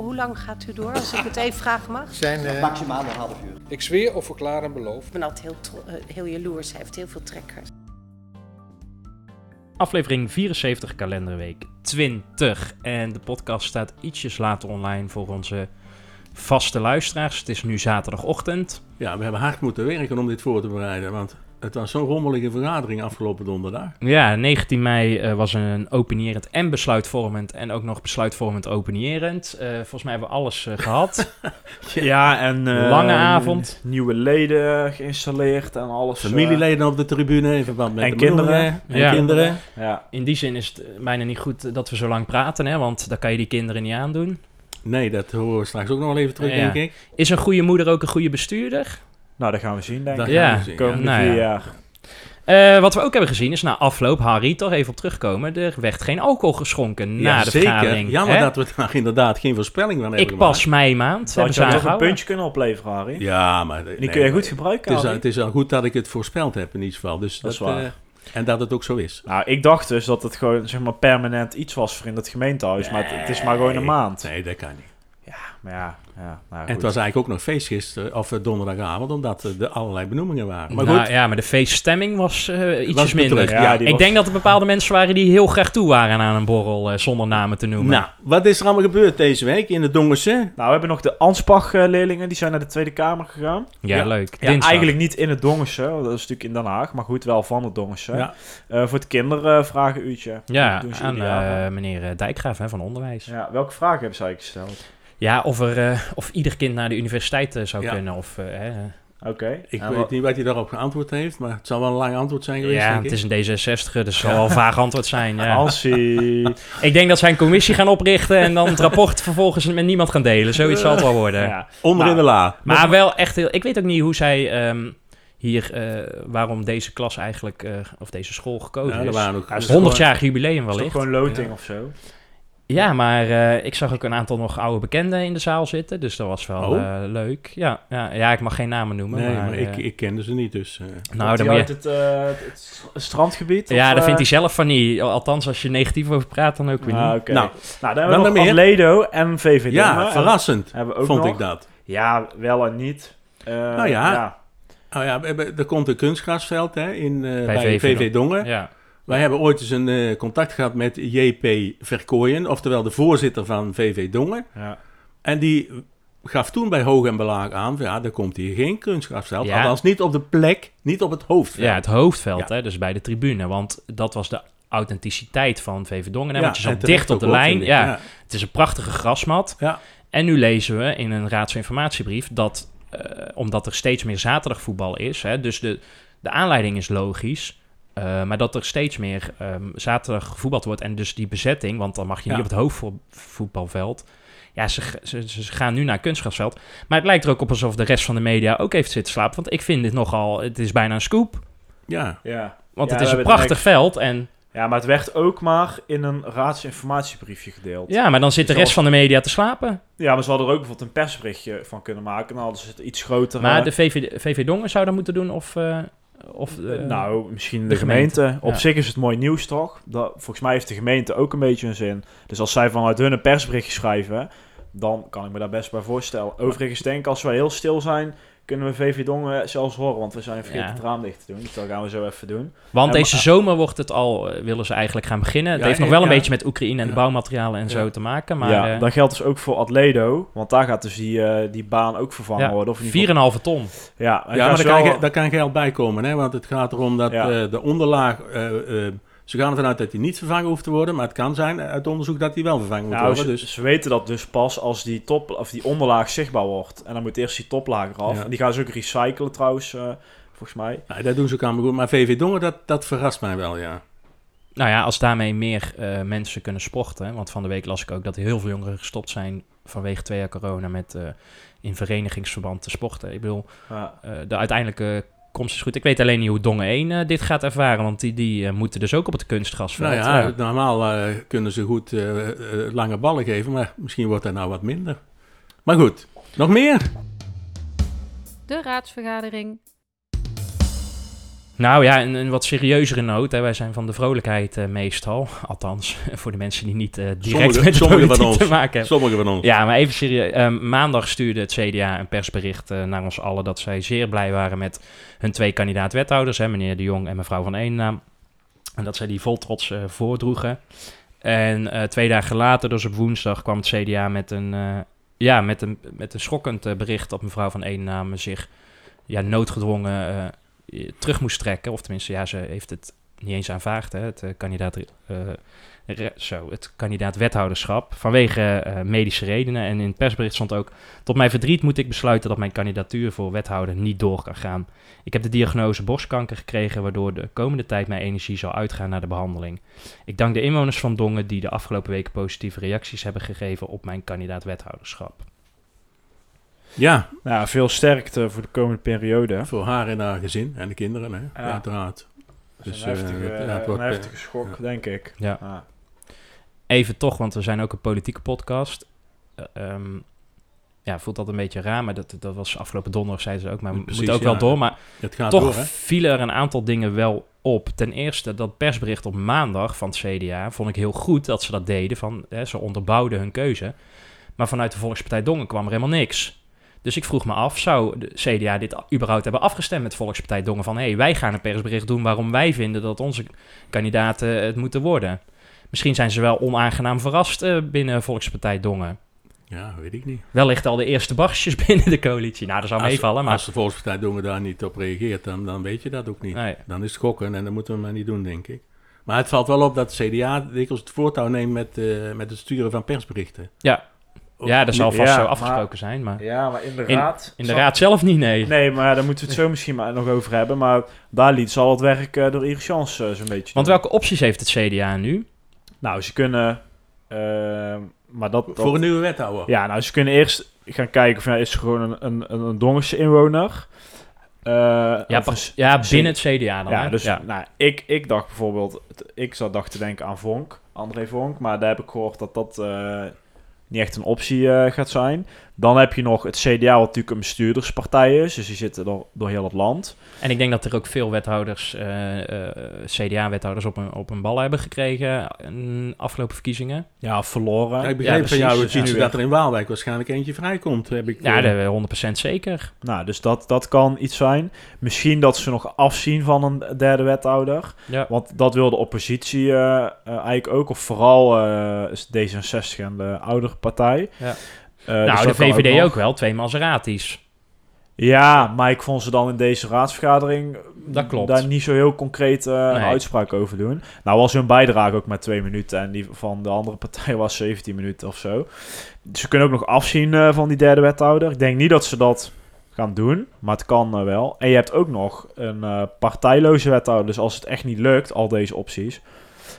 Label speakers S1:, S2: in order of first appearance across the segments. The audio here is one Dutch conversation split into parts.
S1: Hoe lang gaat u door, als ik het even vragen mag?
S2: Zijn, eh,
S3: Maximaal een half uur.
S2: ik zweer of verklaar en beloof.
S1: Ik ben altijd heel, eh, heel jaloers. Hij heeft heel veel trekkers.
S4: Aflevering 74, kalenderweek 20. En de podcast staat ietsjes later online voor onze vaste luisteraars. Het is nu zaterdagochtend.
S5: Ja, we hebben hard moeten werken om dit voor te bereiden, want het was zo'n rommelige vergadering afgelopen donderdag.
S4: Ja, 19 mei eh, was een opinierend en besluitvormend en ook nog besluitvormend opinierend. Eh, volgens mij hebben we alles eh, gehad.
S6: Ja, en... eh,
S4: Lange avond.
S6: Nieuwe leden geïnstalleerd en alles.
S5: Familieleden op de tribune in verband met
S6: En
S5: de
S6: kinderen.
S5: En
S4: Ja.
S5: kinderen.
S6: ja.
S4: In die zin is het bijna niet goed dat we zo lang praten, hè, want dan kan je die kinderen niet aandoen.
S5: Nee, dat horen we straks ook nog wel even terug,
S4: Ja.
S5: denk ik.
S4: Is een goede moeder ook een goede bestuurder?
S6: Nou, dat gaan we zien, denk
S5: Dat
S6: ik.
S4: Ja,
S5: gaan we zien,
S6: Komende
S4: Nou
S6: vier
S4: ja.
S6: jaar.
S4: Eh, wat we ook hebben gezien is na afloop, Harry, toch even op terugkomen. Er werd geen alcohol geschonken na
S5: Ja,
S4: de
S5: zeker.
S4: vergadering.
S5: Jammer
S4: hè?
S5: dat we daar inderdaad geen voorspelling van hebben
S4: Ik pas mei maand.
S6: Dat
S4: hebben
S6: had
S4: ze
S6: je toch een puntje kunnen opleveren, Harry.
S5: Ja, maar...
S6: Die
S5: nee,
S6: kun je goed gebruiken,
S5: Het is, al, het is al goed dat ik het voorspeld heb in ieder geval. Dus
S6: Dat is waar.
S5: eh, en dat het ook zo is.
S6: Nou, ik dacht dus dat het gewoon zeg maar permanent iets was voor in het gemeentehuis. Maar het, het is maar gewoon een maand.
S5: Nee, dat kan niet.
S6: Ja, maar ja. Ja nou,
S5: En het was eigenlijk ook nog feest gisteren, of eh, donderdagavond, omdat er de allerlei benoemingen waren. Maar
S4: Nou,
S5: goed,
S4: ja, maar de feeststemming was eh ietsjes
S5: Was
S4: minder.
S6: Ja,
S4: ik
S6: was-
S4: denk dat er bepaalde mensen waren die heel graag toe waren aan een borrel, eh, zonder namen te noemen.
S5: nou, wat is er allemaal gebeurd deze week in de Dongerse?
S6: Nou, we hebben nog de Anspach-leerlingen. Die zijn naar de Tweede Kamer gegaan.
S4: ja,
S5: Ja.
S4: leuk.
S6: Ja, eigenlijk niet in het Dongense. want Dat is natuurlijk in Den Haag. Maar goed, wel van het. Eh, voor het kindervragenuurtje.
S4: Ja,
S6: doen ze
S4: aan eh, meneer eh, Dijkgraaf hè, van Onderwijs. Ja,
S6: Ja, welke vragen hebben zij gesteld?
S4: Of, er, eh, of ieder kind naar de universiteit eh, zou
S5: Ja.
S4: kunnen. Of, eh, hè.
S6: Oké.
S5: Ik weet niet wat hij daarop geantwoord heeft, maar het zal wel een lang antwoord zijn geweest,
S4: ja,
S5: denk
S4: het
S5: ik.
S4: is een D66, dus het zal wel een vaag antwoord zijn. Ja.
S6: Hansie.
S4: Ik denk dat zij een commissie gaan oprichten en dan het rapport vervolgens met niemand gaan delen. Zoiets zal het wel worden.
S6: ja.
S5: Onder in
S6: Nou,
S5: de la.
S4: Maar wel echt heel... Ik weet ook niet hoe zij ehm, hier... eh, waarom deze klas eigenlijk... eh, of deze school gekozen
S5: Ja, er
S4: is.
S5: waren ook
S6: Ja, is
S4: 100
S6: gewoon-
S4: jaar jubileum
S6: Is
S4: wellicht.
S6: gewoon loting
S5: Ja.
S6: of zo?
S4: Ja, maar eh, ik zag ook een aantal nog oude bekenden in de zaal zitten. Dus dat was wel
S5: Oh.
S4: eh, leuk. Ja, ja, ja, ik mag geen namen noemen.
S5: Nee,
S4: maar,
S5: maar ik,
S4: eh,
S5: ik kende ze niet, dus... eh,
S4: nou, dan
S6: uit
S4: je...
S6: het, eh, het, strandgebied?
S4: Ja,
S6: of,
S4: daar vindt hij zelf van niet. Althans, als je negatief over praat, dan ook weer
S6: Ah,
S4: niet.
S6: oké.
S5: Nou,
S6: Nou, dan hebben
S5: dan
S6: we nog. Atledo en VV
S5: ja, verrassend
S6: Hebben we ook
S5: vond
S6: nog.
S5: ik dat.
S6: Ja, wel en niet. Eh,
S5: Nou ja. Nou ja, we hebben- er komt een kunstgrasveld hè, in, eh, bij,
S4: VV
S5: VV Dongen.
S4: Ja.
S5: Wij hebben ooit eens een eh, contact gehad met JP Verkooyen, oftewel de voorzitter van VV Dongen.
S6: ja.
S5: En die gaf toen bij Hoog en Belaag aan, van, ja, er komt hier geen kunstgrasveld.
S4: Ja.
S5: Althans niet op de plek, niet op het hoofdveld.
S4: ja, het hoofdveld,
S5: Ja.
S4: hè, dus bij de tribune. Want dat was de authenticiteit van VV Dongen. Hè,
S5: Ja,
S4: want je zat dicht op de lijn. Ja,
S5: ja.
S4: Het is een prachtige grasmat.
S5: Ja.
S4: En nu lezen we in een raadsinformatiebrief dat, eh, omdat er steeds meer zaterdagvoetbal is, hè, dus de, de aanleiding is logisch, eh, maar dat er steeds meer ehm, zaterdag gevoetbald wordt en dus die bezetting, want dan mag je
S5: Ja.
S4: niet op het hoofdvoetbalveld. Ja, ze, ze, ze gaan nu naar het kunstgrasveld. Maar het lijkt er ook op alsof de rest van de media ook heeft zitten slapen. Want ik vind dit nogal, het is bijna een scoop.
S5: ja.
S6: ja.
S4: Want
S6: Ja,
S4: het is een prachtig veld. En
S6: Ja, maar het werd ook maar in een raadsinformatiebriefje gedeeld.
S4: ja, maar dan zit de rest van de media te slapen.
S6: Ja, maar ze hadden er ook bijvoorbeeld een persberichtje van kunnen maken. Dan hadden ze het iets groter.
S4: Maar
S6: eh,
S4: de VV, VV Dongen zou dat moeten doen of... eh, of eh,
S6: nou, misschien de,
S4: de
S6: gemeente.
S4: gemeente,
S6: Op
S4: ja.
S6: zich is het mooi nieuws, toch? Dat, volgens mij heeft de gemeente ook een beetje een zin. Dus als zij vanuit hun een persberichtje schrijven, dan kan ik me daar best bij voorstellen. Overigens denk ik, als wij heel stil zijn, kunnen we VV Dongen zelfs horen. Want we zijn vergeten
S4: Ja.
S6: het raam dicht te doen. Dus dat gaan we zo even doen.
S4: Want deze
S6: maar-
S4: zomer wordt het al, eh, willen ze eigenlijk gaan beginnen. Het
S5: Ja,
S4: heeft nog
S5: ja,
S4: wel een beetje met Oekraïne en
S5: Ja.
S4: bouwmaterialen en zo te maken. Maar
S6: ja,
S4: eh,
S6: dat geldt dus ook voor Atledo. Want daar gaat dus die, eh, die baan ook vervangen
S4: ja,
S6: worden. Of in ieder geval-
S4: 4,5 ton.
S6: Ja,
S5: maar
S6: zo
S5: daar kan, daar kan geld bij komen, hè? want het gaat erom dat
S6: Ja.
S5: eh, de onderlaag... ze gaan ervan uit dat die niet vervangen hoeft te worden, maar het kan zijn uit onderzoek dat die wel vervangen moet
S6: Nou,
S5: worden.
S6: ze,
S5: Dus
S6: ze weten dat dus pas als die, top, of die onderlaag zichtbaar wordt. En dan moet eerst die toplaag eraf.
S5: Ja.
S6: En die gaan ze ook recyclen trouwens, eh, volgens mij.
S5: nou, dat doen ze kan goed. Maar VV Dongen, dat, dat verrast mij wel, ja.
S4: Nou ja, als daarmee meer eh, mensen kunnen sporten. Want van de week las ik ook dat heel veel jongeren gestopt zijn vanwege twee jaar corona met eh, in verenigingsverband te sporten. Ik bedoel,
S6: Ja.
S4: eh, de uiteindelijke komst is goed. Ik weet alleen niet hoe Dongen 1 eh, dit gaat ervaren, want die, die eh, moeten dus ook op het kunstgrasveld.
S5: Nou ja,
S4: Ja.
S5: normaal eh, kunnen ze goed lange ballen geven, maar misschien wordt dat nou wat minder. Maar goed, nog meer?
S7: De raadsvergadering.
S4: Nou ja, een, een wat serieuzere noot. Hè. Wij zijn van de vrolijkheid eh, meestal. Althans, voor de mensen die niet eh, direct
S5: Sommige-
S4: met
S5: sommige van ons.
S4: te maken hebben.
S5: Sommigen van ons.
S4: Ja, maar even serieus. Ehm, maandag stuurde het CDA een persbericht eh, naar ons allen dat zij zeer blij waren met hun twee kandidaat-wethouders, meneer De Jong en mevrouw van Eennaam. En dat zij die vol trots voordroegen. En twee dagen later, dus op woensdag, kwam het CDA met een, ja, met een, met een schokkend bericht dat mevrouw van Eennaam zich ja, noodgedwongen terug moest trekken. Of tenminste, ja, ze heeft het niet eens aanvaard, hè, het eh, kandidaat eh, zo, het kandidaat wethouderschap vanwege eh, medische redenen. En in het persbericht stond ook: Tot mijn verdriet moet ik besluiten dat mijn kandidatuur voor wethouder niet door kan gaan. Ik heb de diagnose borstkanker gekregen, waardoor de komende tijd mijn energie zal uitgaan naar de behandeling. Ik dank de inwoners van Dongen die de afgelopen weken positieve reacties hebben gegeven op mijn kandidaat wethouderschap.
S5: Ja,
S6: Nou, veel sterkte voor de komende periode.
S5: voor haar en haar gezin en de kinderen, hè?
S6: Ja.
S5: uiteraard.
S6: Dat is
S5: Dus,
S6: een
S5: eh,
S6: heftige,
S5: dat- ja, het
S6: een
S5: wordt,
S6: heftige schok,
S5: ja.
S6: denk ik.
S4: Ja. Even toch, want we zijn ook een politieke podcast. Eh, ehm, ja, voelt dat een beetje raar, maar dat, dat was afgelopen donderdag, zeiden ze ook. Maar we
S5: Precies,
S4: moeten ook wel door. Maar
S5: Het gaat
S4: Toch
S5: door, hè?
S4: vielen er een aantal dingen wel op. Ten eerste, dat persbericht op maandag van het CDA vond ik heel goed dat ze dat deden. Van, hè, ze onderbouwden hun keuze. Maar vanuit de Volkspartij Dongen kwam er helemaal niks. Dus ik vroeg me af, zou de CDA dit überhaupt hebben afgestemd met Volkspartij Dongen? Van, hé, hey, wij gaan een persbericht doen waarom wij vinden dat onze kandidaten het moeten worden. Misschien zijn ze wel onaangenaam verrast eh, binnen Volkspartij Dongen.
S5: Ja, weet ik niet.
S4: Wellicht al de eerste barstjes binnen de coalitie. Nou, dat zou
S5: Als-
S4: meevallen, maar...
S5: Als de Volkspartij Dongen daar niet op reageert, dan, dan weet je dat ook niet.
S4: Nee.
S5: Dan is het gokken en dat moeten we maar niet doen, denk ik. Maar het valt wel op dat de CDA dikwijls het voortouw neemt met, eh, met het sturen van persberichten.
S4: Ja.
S5: Of-
S4: Ja, dat zal vast
S6: Ja,
S4: zo
S6: maar-
S4: afgesproken zijn, maar...
S6: Ja, maar in de
S4: In-
S6: raad...
S4: In de raad zelf niet, nee.
S6: Nee, maar daar moeten we het zo misschien maar nog over hebben. Maar daar liet ze al het werk eh, door Iris Jans eh, zo'n beetje
S4: Want
S6: doen.
S4: welke opties heeft het CDA nu?
S6: Nou, ze kunnen... eh, maar dat, dat-
S5: Voor een nieuwe wethouder.
S6: Ja, nou, ze kunnen eerst gaan kijken van... ja, is ze gewoon een, een, een, inwoner? Eh,
S4: Ja,
S6: of
S4: pas, ja binnen het CDA dan.
S6: ja,
S4: hè?
S6: dus
S4: ja.
S6: Nou, ik, ik dacht bijvoorbeeld... Ik zat dacht te denken aan Vonk, André Vonk. Maar daar heb ik gehoord dat dat eh, niet echt een optie eh, gaat zijn. Dan heb je nog het CDA, wat natuurlijk een bestuurderspartij is. Dus die zitten door, door heel het land.
S4: En ik denk dat er ook veel wethouders, eh, eh, CDA-wethouders op een, op een bal hebben gekregen in afgelopen verkiezingen.
S6: Ja, verloren.
S5: Ja, ik
S4: Ja,
S5: begreep van jou iets
S6: nu
S5: dat er in Waalwijk waarschijnlijk eentje vrijkomt. Heb ik,
S4: Ja,
S5: eh,
S4: de 100% zeker.
S6: Nou, dus dat, dat kan iets zijn. Misschien dat ze nog afzien van een derde wethouder.
S4: Ja.
S6: Want dat wil de oppositie eigenlijk ook. Of vooral eh, is D66 en de oudere partij.
S4: Ja.
S6: Eh,
S4: nou, de VVD ook,
S6: nog.
S4: wel, twee Maseratis.
S6: Ja, maar ik vond ze dan in deze raadsvergadering...
S4: Dat klopt.
S6: daar niet zo heel concreet eh, een uitspraak over doen. Nou was hun bijdrage ook maar twee minuten... en die van de andere partij was 17 minuten of zo. Ze kunnen ook nog afzien eh, van die derde wethouder. Ik denk niet dat ze dat gaan doen, maar het kan wel. En je hebt ook nog een partijloze wethouder. Dus als het echt niet lukt, al deze opties...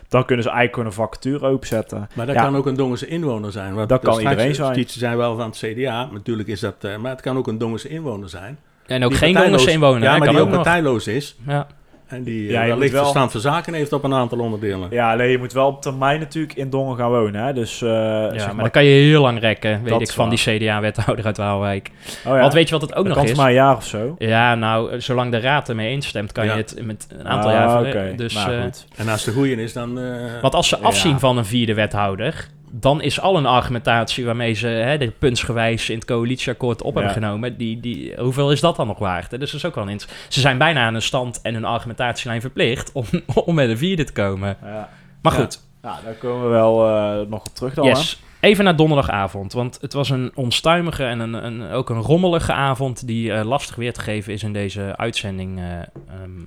S6: dan kunnen ze eigenlijk gewoon een vacature openzetten.
S5: Maar dat
S6: Ja.
S5: kan ook een Dongense inwoner zijn. Want
S6: Dat kan
S5: straks,
S6: iedereen zijn.
S5: Stietse zijn wel van het CDA, natuurlijk is dat... eh, maar het kan ook een Dongense inwoner zijn.
S4: En ook
S5: Die
S4: geen Dongense inwoner.
S5: Ja, maar
S4: kan
S5: die
S4: ook
S5: partijloos is.
S4: Ja.
S5: En die
S6: Ja,
S5: ja,
S6: je
S5: wellicht
S6: wel-
S5: verstand van zaken heeft op een aantal onderdelen.
S6: Ja, alleen je moet wel op termijn natuurlijk in Dongen gaan wonen. Hè? Dus, eh,
S4: Ja,
S6: zeg
S4: maar,
S6: maar,
S4: dan kan je heel lang rekken, weet
S6: Dat
S4: ik,
S6: is
S4: van
S6: waar.
S4: die CDA-wethouder uit Waalwijk.
S6: oh ja,
S4: Want weet je wat het ook
S6: dat
S4: nog
S6: kan
S4: is?
S6: voor maar een jaar of zo.
S4: Ja, nou, zolang de raad ermee instemt, kan
S5: Ja.
S4: je het met een aantal
S6: Ah,
S4: jaar
S6: oké.
S4: verlengen. Dus,
S6: Nou,
S4: eh.
S5: En als de goeie is, dan... eh,
S4: want als ze afzien
S6: Ja.
S4: van een vierde wethouder, dan is al een argumentatie waarmee ze hè, de puntsgewijs in het coalitieakkoord op
S6: Ja.
S4: hebben genomen. Die, die, hoeveel is dat dan nog waard? Hè? Dus dat is ook wel eens. Ze zijn bijna aan een stand en hun argumentatielijn verplicht om, om met een vierde te komen.
S6: Ja.
S4: Maar
S5: Ja.
S4: goed,
S6: Nou, daar komen we wel eh, nog op terug dan.
S4: yes. Even naar donderdagavond, want het was een onstuimige en een, een, ook een rommelige avond die eh, lastig weer te geven is in deze uitzending eh, ehm,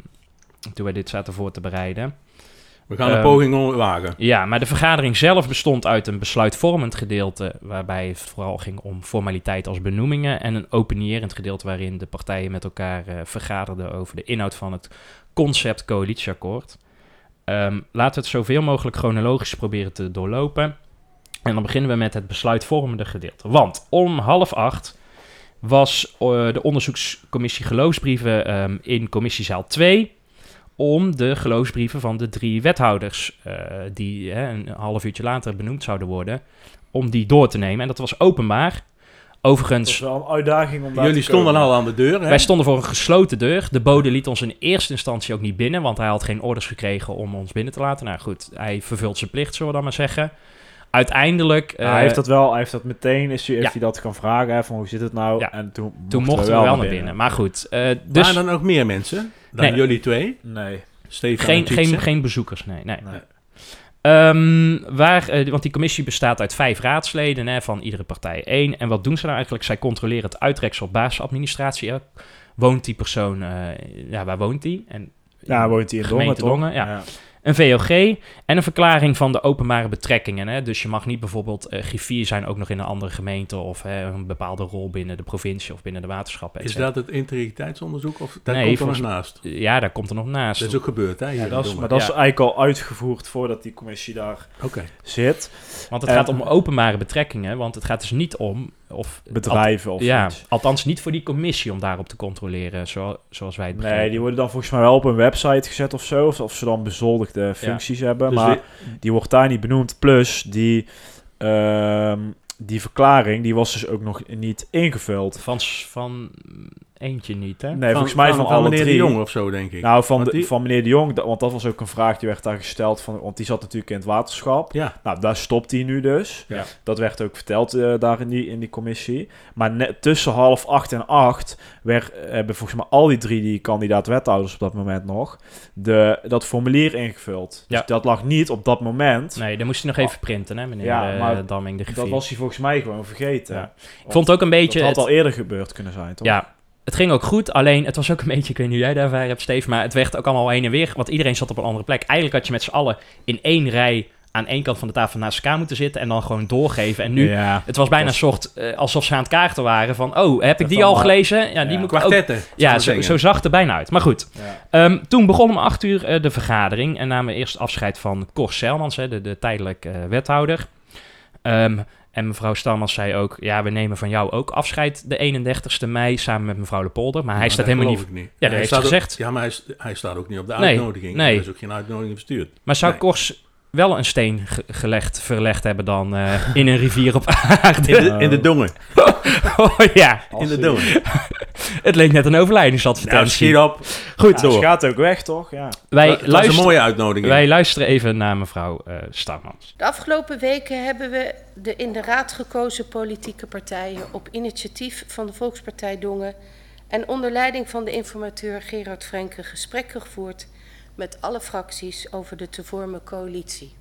S4: toen wij dit zaten voor te bereiden.
S5: We gaan een
S4: ehm,
S5: poging wagen.
S4: Ja, maar de vergadering zelf bestond uit een besluitvormend gedeelte, waarbij het vooral ging om formaliteit als benoemingen, en een opinierend gedeelte waarin de partijen met elkaar eh, vergaderden over de inhoud van het concept coalitieakkoord. Ehm, laten we het zoveel mogelijk chronologisch proberen te doorlopen. En dan beginnen we met het besluitvormende gedeelte. Want om half acht was eh, de onderzoekscommissie geloofsbrieven ehm, in commissiezaal 2 om de geloofsbrieven van de drie wethouders, eh, die hè, een half uurtje later benoemd zouden worden, om die door te nemen. En dat was openbaar.
S6: Dat
S4: Overigens,
S6: is wel een uitdaging om daar
S5: Jullie
S6: te
S5: stonden
S6: komen.
S5: al aan de deur, hè?
S4: wij stonden voor een gesloten deur. De bode liet ons in eerste instantie ook niet binnen, want hij had geen orders gekregen om ons binnen te laten. Nou goed, hij vervult zijn plicht, zullen we dan maar zeggen. Uiteindelijk...
S6: Ja, hij
S4: eh,
S6: heeft dat wel, hij heeft dat meteen, is hij, heeft
S4: ja.
S6: hij dat gaan vragen, hè, van hoe zit het nou?
S4: Ja.
S6: En toen,
S4: toen mochten we wel naar binnen. Maar goed, eh, dus
S5: Waren er nog meer mensen dan
S4: Nee.
S5: jullie twee?
S6: Nee.
S5: Stefan
S4: geen, geen, geen bezoekers, nee. nee.
S6: Nee.
S4: Ehm, waar, eh, want die commissie bestaat uit vijf raadsleden, hè, van iedere partij één. En wat doen ze nou eigenlijk? Zij controleren het uittreksel basisadministratie. hè. Woont die persoon, eh, ja, waar woont die? En
S6: Ja, woont hij in Dongen,
S4: Gemeente
S6: toch?
S4: Dongen, ja. Een VOG en een verklaring van de openbare betrekkingen. Hè? Dus je mag niet bijvoorbeeld eh, griffier zijn ook nog in een andere gemeente... of hè, een bepaalde rol binnen de provincie of binnen de waterschappen. et
S5: Is dat het integriteitsonderzoek of daar
S4: Nee,
S5: komt er nog naast?
S4: Ja, daar komt er nog naast.
S5: Dat is ook gebeurd, hè?
S6: Ja, dat is, maar dat is eigenlijk al uitgevoerd voordat die commissie daar
S5: Oké.
S6: zit.
S4: Want het
S6: Eh,
S4: gaat om openbare betrekkingen, want het gaat dus niet om... Of,
S6: Bedrijven of
S4: ja,
S6: iets.
S4: althans niet voor die commissie om daarop te controleren, zo, zoals wij het begrijpen.
S6: Nee, die worden dan volgens mij wel op een website gezet of zo. Of, of ze dan bezoldigde functies hebben.
S5: Dus
S6: maar die wordt daar niet benoemd. Plus die, ehm, die verklaring, die was dus ook nog niet ingevuld.
S4: Van, van eentje niet, hè?
S6: Nee, volgens mij van, alle
S5: meneer
S6: drie.
S5: de Jong of zo, denk ik.
S6: Nou, van, de,
S5: die-
S6: van meneer de Jong, want dat was ook een vraag die werd daar gesteld. Van, want die zat natuurlijk in het waterschap.
S5: ja.
S6: Nou, daar stopt hij nu dus.
S5: Ja.
S6: Dat werd ook verteld eh, daar in die, in die commissie. Maar net tussen half acht en acht werd, eh, hebben volgens mij al die drie die kandidaat-wethouders op dat moment nog de, dat formulier ingevuld.
S4: Ja.
S6: Dus dat lag niet op dat moment.
S4: Nee, dan moest hij nog even printen, hè, meneer
S6: Ja,
S4: eh,
S6: maar
S4: Damming de
S6: Dat was hij volgens mij gewoon vergeten.
S4: Ja. Ik vond het ook een beetje...
S6: Dat had
S4: het-
S6: al eerder gebeurd kunnen zijn, toch?
S4: Ja, het ging ook goed. Alleen het was ook een beetje, ik weet niet hoe jij daar ervaren hebt, Steve, maar het werd ook allemaal heen en weer. Want iedereen zat op een andere plek. Eigenlijk had je met z'n allen in één rij aan één kant van de tafel naast elkaar moeten zitten en dan gewoon doorgeven. En nu,
S6: Ja.
S4: het was bijna een soort, eh, alsof ze aan het kaarten waren van, oh, heb ik die al gelezen? Ja, die
S6: Ja.
S4: moet ik ook... Ja,
S5: zo
S4: zag het er bijna uit. Maar goed,
S6: Ja.
S4: Ehm, toen begon om acht uur eh, de vergadering en namen eerst afscheid van Cor Selmans, hè, de, de tijdelijk eh, wethouder. Ehm, en mevrouw Stalmans zei ook, ja, we nemen van jou ook afscheid de 31ste mei samen met mevrouw Lepolder. Maar hij staat helemaal niet...
S5: Ik niet.
S4: dat
S5: Hij
S4: heeft
S5: staat ook-
S4: gezegd.
S5: ja, maar hij, st- hij staat ook niet op de
S4: Nee,
S5: uitnodiging.
S4: nee.
S5: Er is ook geen uitnodiging verstuurd.
S4: Maar zou
S5: Nee.
S4: Kors wel een steen ge- gelegd, verlegd hebben dan eh, in een rivier op aarde?
S5: In de, in de dongen.
S4: oh ja,
S5: In de dongen.
S4: het leek net een
S5: Nou,
S4: overlijdensadvertentie.
S5: schiet op.
S4: Goed,
S6: Ja, ze gaat ook weg, toch? Ja.
S4: wij,
S5: dat was een
S4: luisteren,
S5: mooie uitnodiging.
S4: wij luisteren even naar mevrouw eh Stalmans.
S1: De afgelopen weken hebben we de in de raad gekozen politieke partijen op initiatief van de Volkspartij Dongen en onder leiding van de informateur Gerard Frenke gesprekken gevoerd met alle fracties over de te vormen coalitie.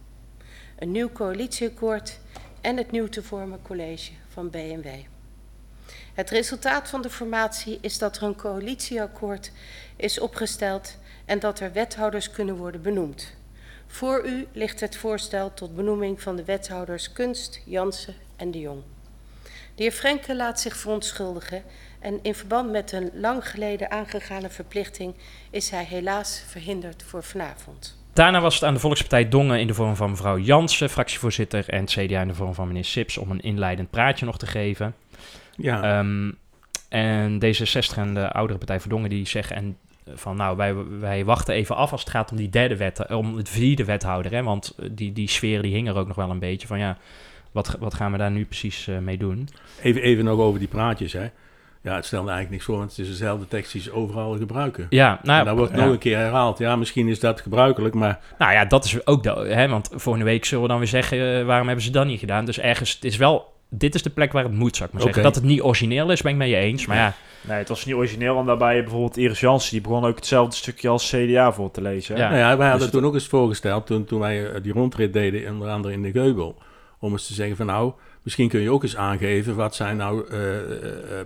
S1: Een nieuw coalitieakkoord en het nieuw te vormen college van BMW. Het resultaat van de formatie is dat er een coalitieakkoord is opgesteld en dat er wethouders kunnen worden benoemd. Voor u ligt het voorstel tot benoeming van de wethouders Kunst, Jansen en de Jong. De heer Frenke laat zich verontschuldigen en in verband met een lang geleden aangegane verplichting is hij helaas verhinderd voor vanavond.
S4: Daarna was het aan de Volkspartij Dongen in de vorm van mevrouw Jansen, fractievoorzitter, en CDA in de vorm van meneer Sips om een inleidend praatje nog te geven.
S5: Ja.
S4: Ehm, en D66 en de oudere Partij voor Dongen die zeggen en, eh, van nou, wij, wij wachten even af als het gaat om die derde wet, eh, om het vierde wethouder. Hè, want eh, die, die sfeer die hing er ook nog wel een beetje van ja, wat, wat gaan we daar nu precies mee doen?
S5: Even, even nog over die praatjes, hè. Ja, het stelde eigenlijk niks voor, want het is dezelfde tekst die ze overal gebruiken.
S4: Ja, nou,
S5: en dat wordt
S4: ja.
S5: nog een keer herhaald. Ja, misschien is dat gebruikelijk, maar
S4: Nou ja, dat is ook de, hè, want volgende week zullen we dan weer zeggen, waarom hebben ze dat niet gedaan? Dus ergens, het is wel, dit is de plek waar het moet, zou ik maar zeggen. Dat het niet origineel is, ben ik met je eens. Maar ja,
S6: Nee, het was niet origineel. Want daarbij bijvoorbeeld Iris Jansen, die begon ook hetzelfde stukje als CDA voor te lezen. hè?
S4: Ja.
S5: Nou ja, wij hadden
S6: het-
S5: toen ook eens voorgesteld, toen, toen wij eh, die rondrit deden, onder andere in de Geubel, om eens te zeggen van nou, misschien kun je ook eens aangeven wat zijn nou eh, eh,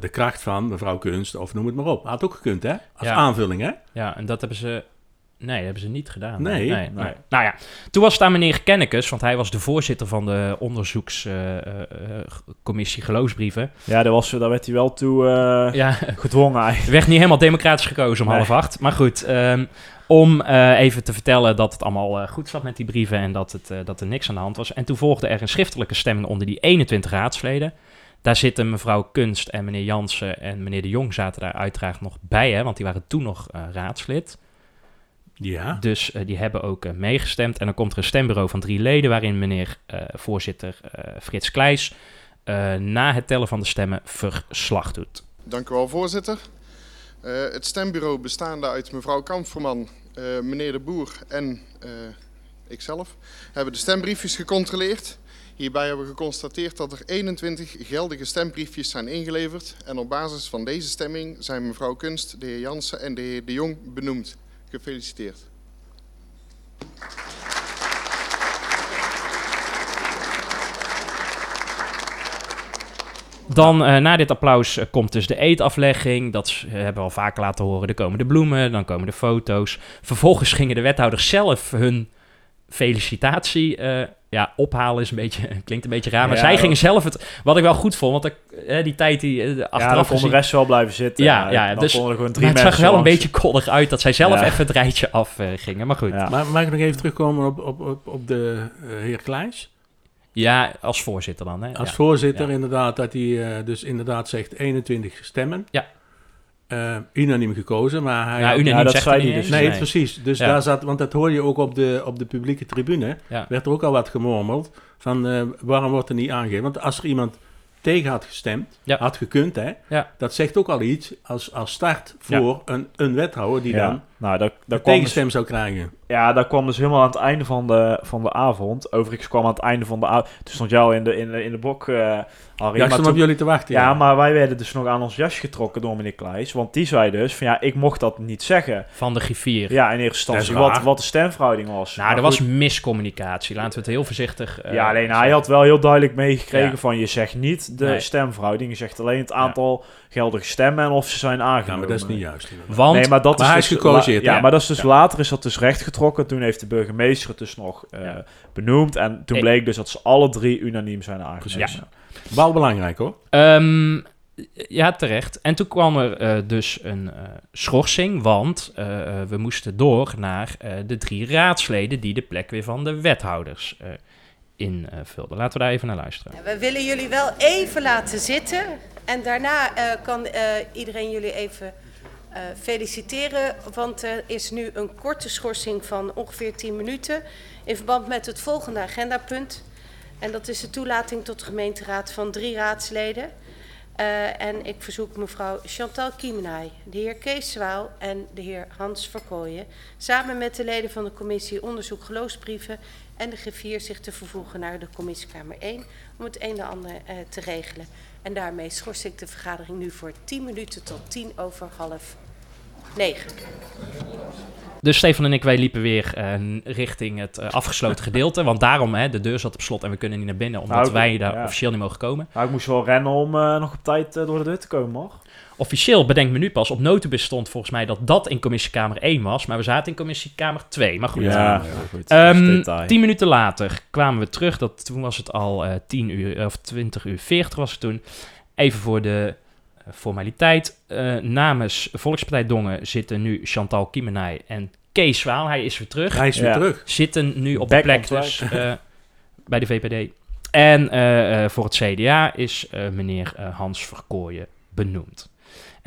S5: de kracht van mevrouw Kunst, of noem het maar op. Had ook gekund, hè? Als
S4: Ja.
S5: aanvulling, hè?
S4: ja, en dat hebben ze... Nee, dat hebben ze niet gedaan.
S5: Nee.
S4: nee,
S6: Nee.
S4: Nou ja, toen was het aan meneer Kennekes, want hij was de voorzitter van de onderzoekscommissie geloofsbrieven.
S6: Ja, daar, was, daar werd hij wel toe eh,
S4: Ja,
S6: gedwongen eigenlijk.
S4: werd niet helemaal democratisch gekozen om half acht. Maar goed, ehm, om eh, even te vertellen dat het allemaal eh, goed zat met die brieven en dat, het, eh, dat er niks aan de hand was. En toen volgde er een schriftelijke stemming onder die 21 raadsleden. Daar zitten mevrouw Kunst en meneer Jansen en meneer De Jong zaten daar uiteraard nog bij, hè, want die waren toen nog eh, raadslid.
S5: Ja.
S4: Dus eh, die hebben ook eh, meegestemd. En dan komt er een stembureau van drie leden, waarin meneer eh, voorzitter eh, Frits Kleijs eh, na het tellen van de stemmen verslag doet.
S2: Dank u wel, voorzitter. Eh, het stembureau bestaande uit mevrouw Kampferman, eh, meneer De Boer en eh, ikzelf hebben de stembriefjes gecontroleerd. Hierbij hebben we geconstateerd dat er 21 geldige stembriefjes zijn ingeleverd. En op basis van deze stemming zijn mevrouw Kunst, de heer Jansen en de heer De Jong benoemd. Gefeliciteerd.
S4: Dan eh, na dit applaus eh, komt dus de eetaflegging. Dat eh, hebben we al vaker laten horen. Er komen de bloemen, dan komen de foto's. Vervolgens gingen de wethouders zelf hun felicitatie ja, ophalen. Is een beetje, klinkt een beetje raar. Maar
S6: Ja,
S4: zij gingen zelf het... Wat ik wel goed vond, want ik, eh, die tijd die eh,
S6: ja, dan
S4: achteraf
S6: kon de rest wel blijven zitten.
S4: Ja, ja,
S6: dan
S4: dus-
S6: er gewoon drie
S4: Maar het zag
S6: mensen
S4: wel een beetje koddig uit dat zij zelf
S6: Ja.
S4: even het rijtje af eh, gingen. Maar goed. Ja.
S6: Ja.
S5: Maar mag ik nog even terugkomen op, op, op, op de eh, heer Kleijs?
S4: als voorzitter dan. Hè?
S5: Als
S4: ja.
S5: voorzitter
S4: Ja.
S5: inderdaad, dat hij dus inderdaad zegt 21 stemmen.
S4: Ja.
S5: Eh, unaniem gekozen, maar hij...
S4: Ja,
S5: had-
S4: unaniem
S6: Ja, dat
S4: zegt
S6: zei
S4: hij
S6: dus.
S4: eens.
S5: Nee, precies. Dus
S4: Ja.
S5: daar zat, want dat hoor je ook op de, op de publieke tribune.
S4: Ja.
S5: Werd er ook al wat gemurmeld van eh, waarom wordt er niet aangegeven? Want als er iemand tegen had gestemd,
S4: Ja.
S5: had gekund, hè?
S4: Ja.
S5: Dat zegt ook al iets als, als start voor een, een wethouder die
S6: Ja.
S5: dan
S6: Nou, dat,
S5: de
S6: dat kwam dus,
S5: tegenstem zou krijgen.
S6: ja, dat kwam dus helemaal aan het einde van de, van de avond. Overigens kwam aan het einde van de avond... Toen stond jou in de, in de, in de bok, eh Harry.
S5: Ja, ik
S6: maar
S5: stond
S6: toen-
S5: op jullie te wachten.
S6: Ja, maar wij werden dus nog aan ons jas getrokken door meneer Kleijs. Want die zei dus van ja, ik mocht dat niet zeggen.
S4: Van de griffier.
S6: Ja, in eerste instantie
S5: Dat
S6: wat, wat de stemverhouding was.
S4: Nou,
S6: Maar
S4: er was miscommunicatie. Laten we het heel voorzichtig... eh,
S6: ja, alleen hij had wel heel duidelijk meegekregen
S4: Ja.
S6: van je zegt niet de
S4: Nee.
S6: stemverhouding. Je zegt alleen het aantal geldige stemmen en of ze zijn aangenomen.
S5: Ja, maar dat is niet juist. inderdaad.
S4: Want
S6: nee, maar dat
S5: Maar
S6: is
S5: hij
S6: dus
S5: is gecorrigeerd,
S6: la- Ja,
S5: hè?
S6: maar dat is dus
S5: Ja.
S6: later is dat dus rechtgetrokken. Toen heeft de burgemeester het dus nog eh,
S4: Ja.
S6: benoemd. En toen bleek dus dat ze alle drie unaniem zijn aangenomen.
S4: Precies.
S5: Wel belangrijk hoor.
S4: Ehm, ja, terecht. En toen kwam er eh, dus een eh, schorsing, want we moesten door naar eh, de drie raadsleden die de plek weer van de wethouders eh, invulden. Laten we daar even naar luisteren.
S1: We willen jullie wel even laten zitten. En daarna eh, kan eh, iedereen jullie even eh, feliciteren. Want er is nu een korte schorsing van ongeveer 10 minuten. In verband met het volgende agendapunt. En dat is de toelating tot de gemeenteraad van drie raadsleden. Eh, en ik verzoek mevrouw Chantal Kiemenay, de heer Kees Zwaal en de heer Hans Verkooyen... samen met de leden van de commissie Onderzoek Geloofsbrieven en de griffier zich te vervoegen naar de commissiekamer 1... om het een en ander eh, te regelen. En daarmee schors ik de vergadering nu voor 10 minuten tot 10 over half 9.
S4: Dus Stefan en ik, wij liepen weer eh, richting het eh, afgesloten gedeelte. Want daarom, hè, de deur zat op slot en we kunnen niet naar binnen. Omdat
S6: Nou,
S4: wij daar
S6: ja.
S4: officieel niet mogen komen.
S6: Nou, ik moest wel rennen om eh, nog op tijd door de deur te komen, hoor.
S4: Officieel, bedenk me nu pas, op notubus stond volgens mij dat dat in commissiekamer 1 was. Maar we zaten in commissiekamer 2. Maar goed.
S6: Ja, goed.
S4: Ehm,
S6: dat is detail.
S4: tien minuten later kwamen we terug. Dat, toen was het al eh 10 uur, of 20 uur 40 was het toen. Even voor de eh, formaliteit. Eh, namens Volkspartij Dongen zitten nu Chantal Kiemenij en Kees Zwaal. Hij is weer terug.
S5: Hij is weer
S6: Ja.
S5: terug.
S4: Zitten nu op
S6: Back
S4: de plek dus, eh, bij de VPD. En eh, eh, voor het CDA is eh, meneer eh, Hans Verkooyen benoemd.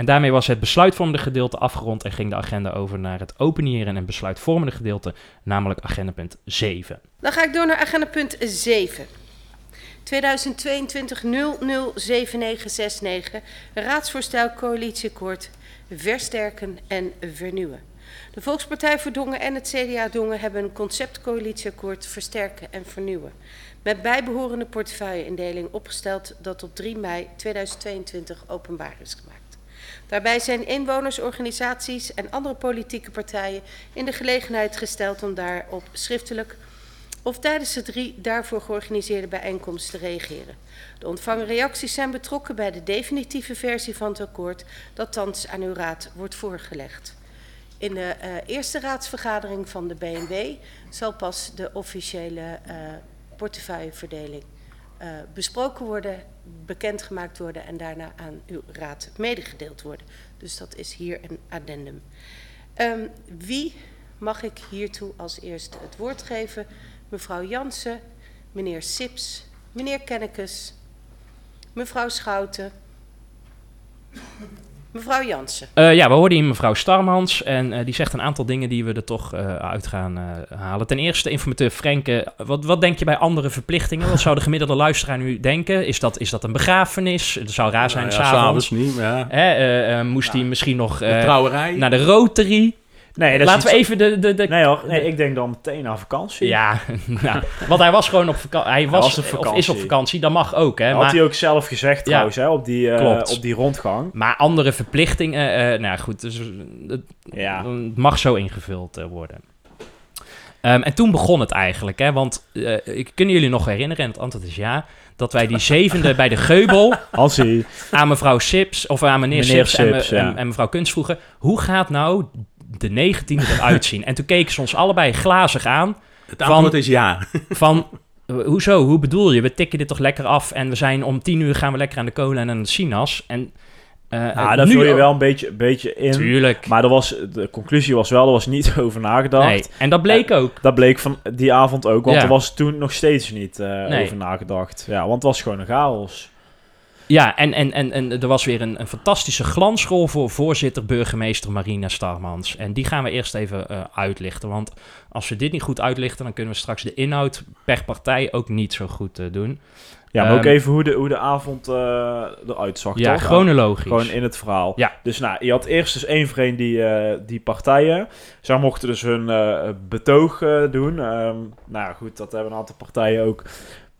S4: En daarmee was het besluitvormende gedeelte afgerond en ging de agenda over naar het openeren en besluitvormende gedeelte, namelijk agendapunt 7.
S1: Dan ga ik door naar agenda punt 7. 2022-007969, raadsvoorstel coalitieakkoord versterken en vernieuwen. De Volkspartij voor Dongen en het CDA Dongen hebben een conceptcoalitieakkoord versterken en vernieuwen. Met bijbehorende portefeuilleindeling opgesteld dat op 3 mei 2022 openbaar is gemaakt. Daarbij zijn inwoners, organisaties en andere politieke partijen in de gelegenheid gesteld om daarop schriftelijk of tijdens de drie daarvoor georganiseerde bijeenkomsten te reageren. De ontvangen reacties zijn betrokken bij de definitieve versie van het akkoord dat thans aan uw raad wordt voorgelegd. In de eh, eerste raadsvergadering van de BNW zal pas de officiële eh, portefeuilleverdeling besproken worden, bekendgemaakt worden en daarna aan uw raad medegedeeld worden. Dus dat is hier een addendum. Ehm, wie mag ik hiertoe als eerste het woord geven? Mevrouw Jansen, meneer Sips, meneer Kennekes, Mevrouw Schouten. Mevrouw Jansen.
S4: Eh, ja, we hoorden hier mevrouw Starmans en eh, die zegt een aantal dingen die we er toch eh, uit gaan eh, halen. Ten eerste, informateur Frenke, wat, wat denk je bij andere verplichtingen? Wat zou de gemiddelde luisteraar nu denken? Is dat, is dat een begrafenis? Het zou raar zijn,
S5: Nou ja,
S4: s'avonds.
S5: s'avonds niet, ja.
S4: Hè, eh, eh, moest hij misschien nog
S5: De
S4: eh,
S5: trouwerij.
S4: naar de Rotary?
S6: Nee, dat
S4: Laten we even de... de, de
S6: Nee hoor, nee, ik denk dan meteen aan vakantie.
S4: Ja, nou, want hij was gewoon op vakantie. Hij, was,
S6: was op
S4: Of is
S6: vakantie.
S4: op vakantie, dat mag ook, hè.
S6: Had
S4: Maar,
S6: hij ook zelf gezegd trouwens, hè, op die, eh, op die rondgang.
S4: maar andere verplichtingen, eh, nou ja, goed, dus, eh, het,
S6: Ja.
S4: het mag zo ingevuld eh, worden. Ehm, en toen begon het eigenlijk, hè, want eh, ik- kunnen jullie nog herinneren, en het antwoord is ja, dat wij die zevende bij de Geubel aan mevrouw Sips, of aan meneer,
S6: Meneer
S4: Sips, en, me-
S6: Sips, ja.
S4: en, en mevrouw Kunst vroegen, hoe gaat nou de negentiende eruit zien? En toen keken ze ons allebei glazig aan,
S5: Het antwoord is ja.
S4: van, eh, hoezo, hoe bedoel je? We tikken dit toch lekker af en we zijn om tien uur gaan we lekker aan de kolen en aan de sinaas. En eh
S6: nou,
S4: eh,
S6: daar vul je wel een beetje, een beetje in.
S4: Tuurlijk.
S6: Maar er was, de conclusie was wel, er was niet over nagedacht.
S4: nee. En dat bleek ook.
S6: Dat bleek van die avond ook, want
S4: Ja.
S6: er was toen nog steeds niet eh,
S4: Nee.
S6: over nagedacht. Ja, want het was gewoon een chaos.
S4: Ja, en, en, en, en er was weer een, een fantastische glansrol voor voorzitter burgemeester Marina Starmans. En die gaan we eerst even eh, uitlichten. Want als we dit niet goed uitlichten, dan kunnen we straks de inhoud per partij ook niet zo goed eh, doen.
S6: Ja, maar ook
S4: Ehm,
S6: even hoe de, hoe de avond eh, eruit zag,
S4: Ja,
S6: toch?
S4: chronologisch.
S6: Gewoon in het verhaal.
S4: Ja.
S6: Dus nou, je had eerst dus één vreemd die, eh, die partijen. Zij mochten dus hun betoog doen. Ehm, nou goed, dat hebben een aantal partijen ook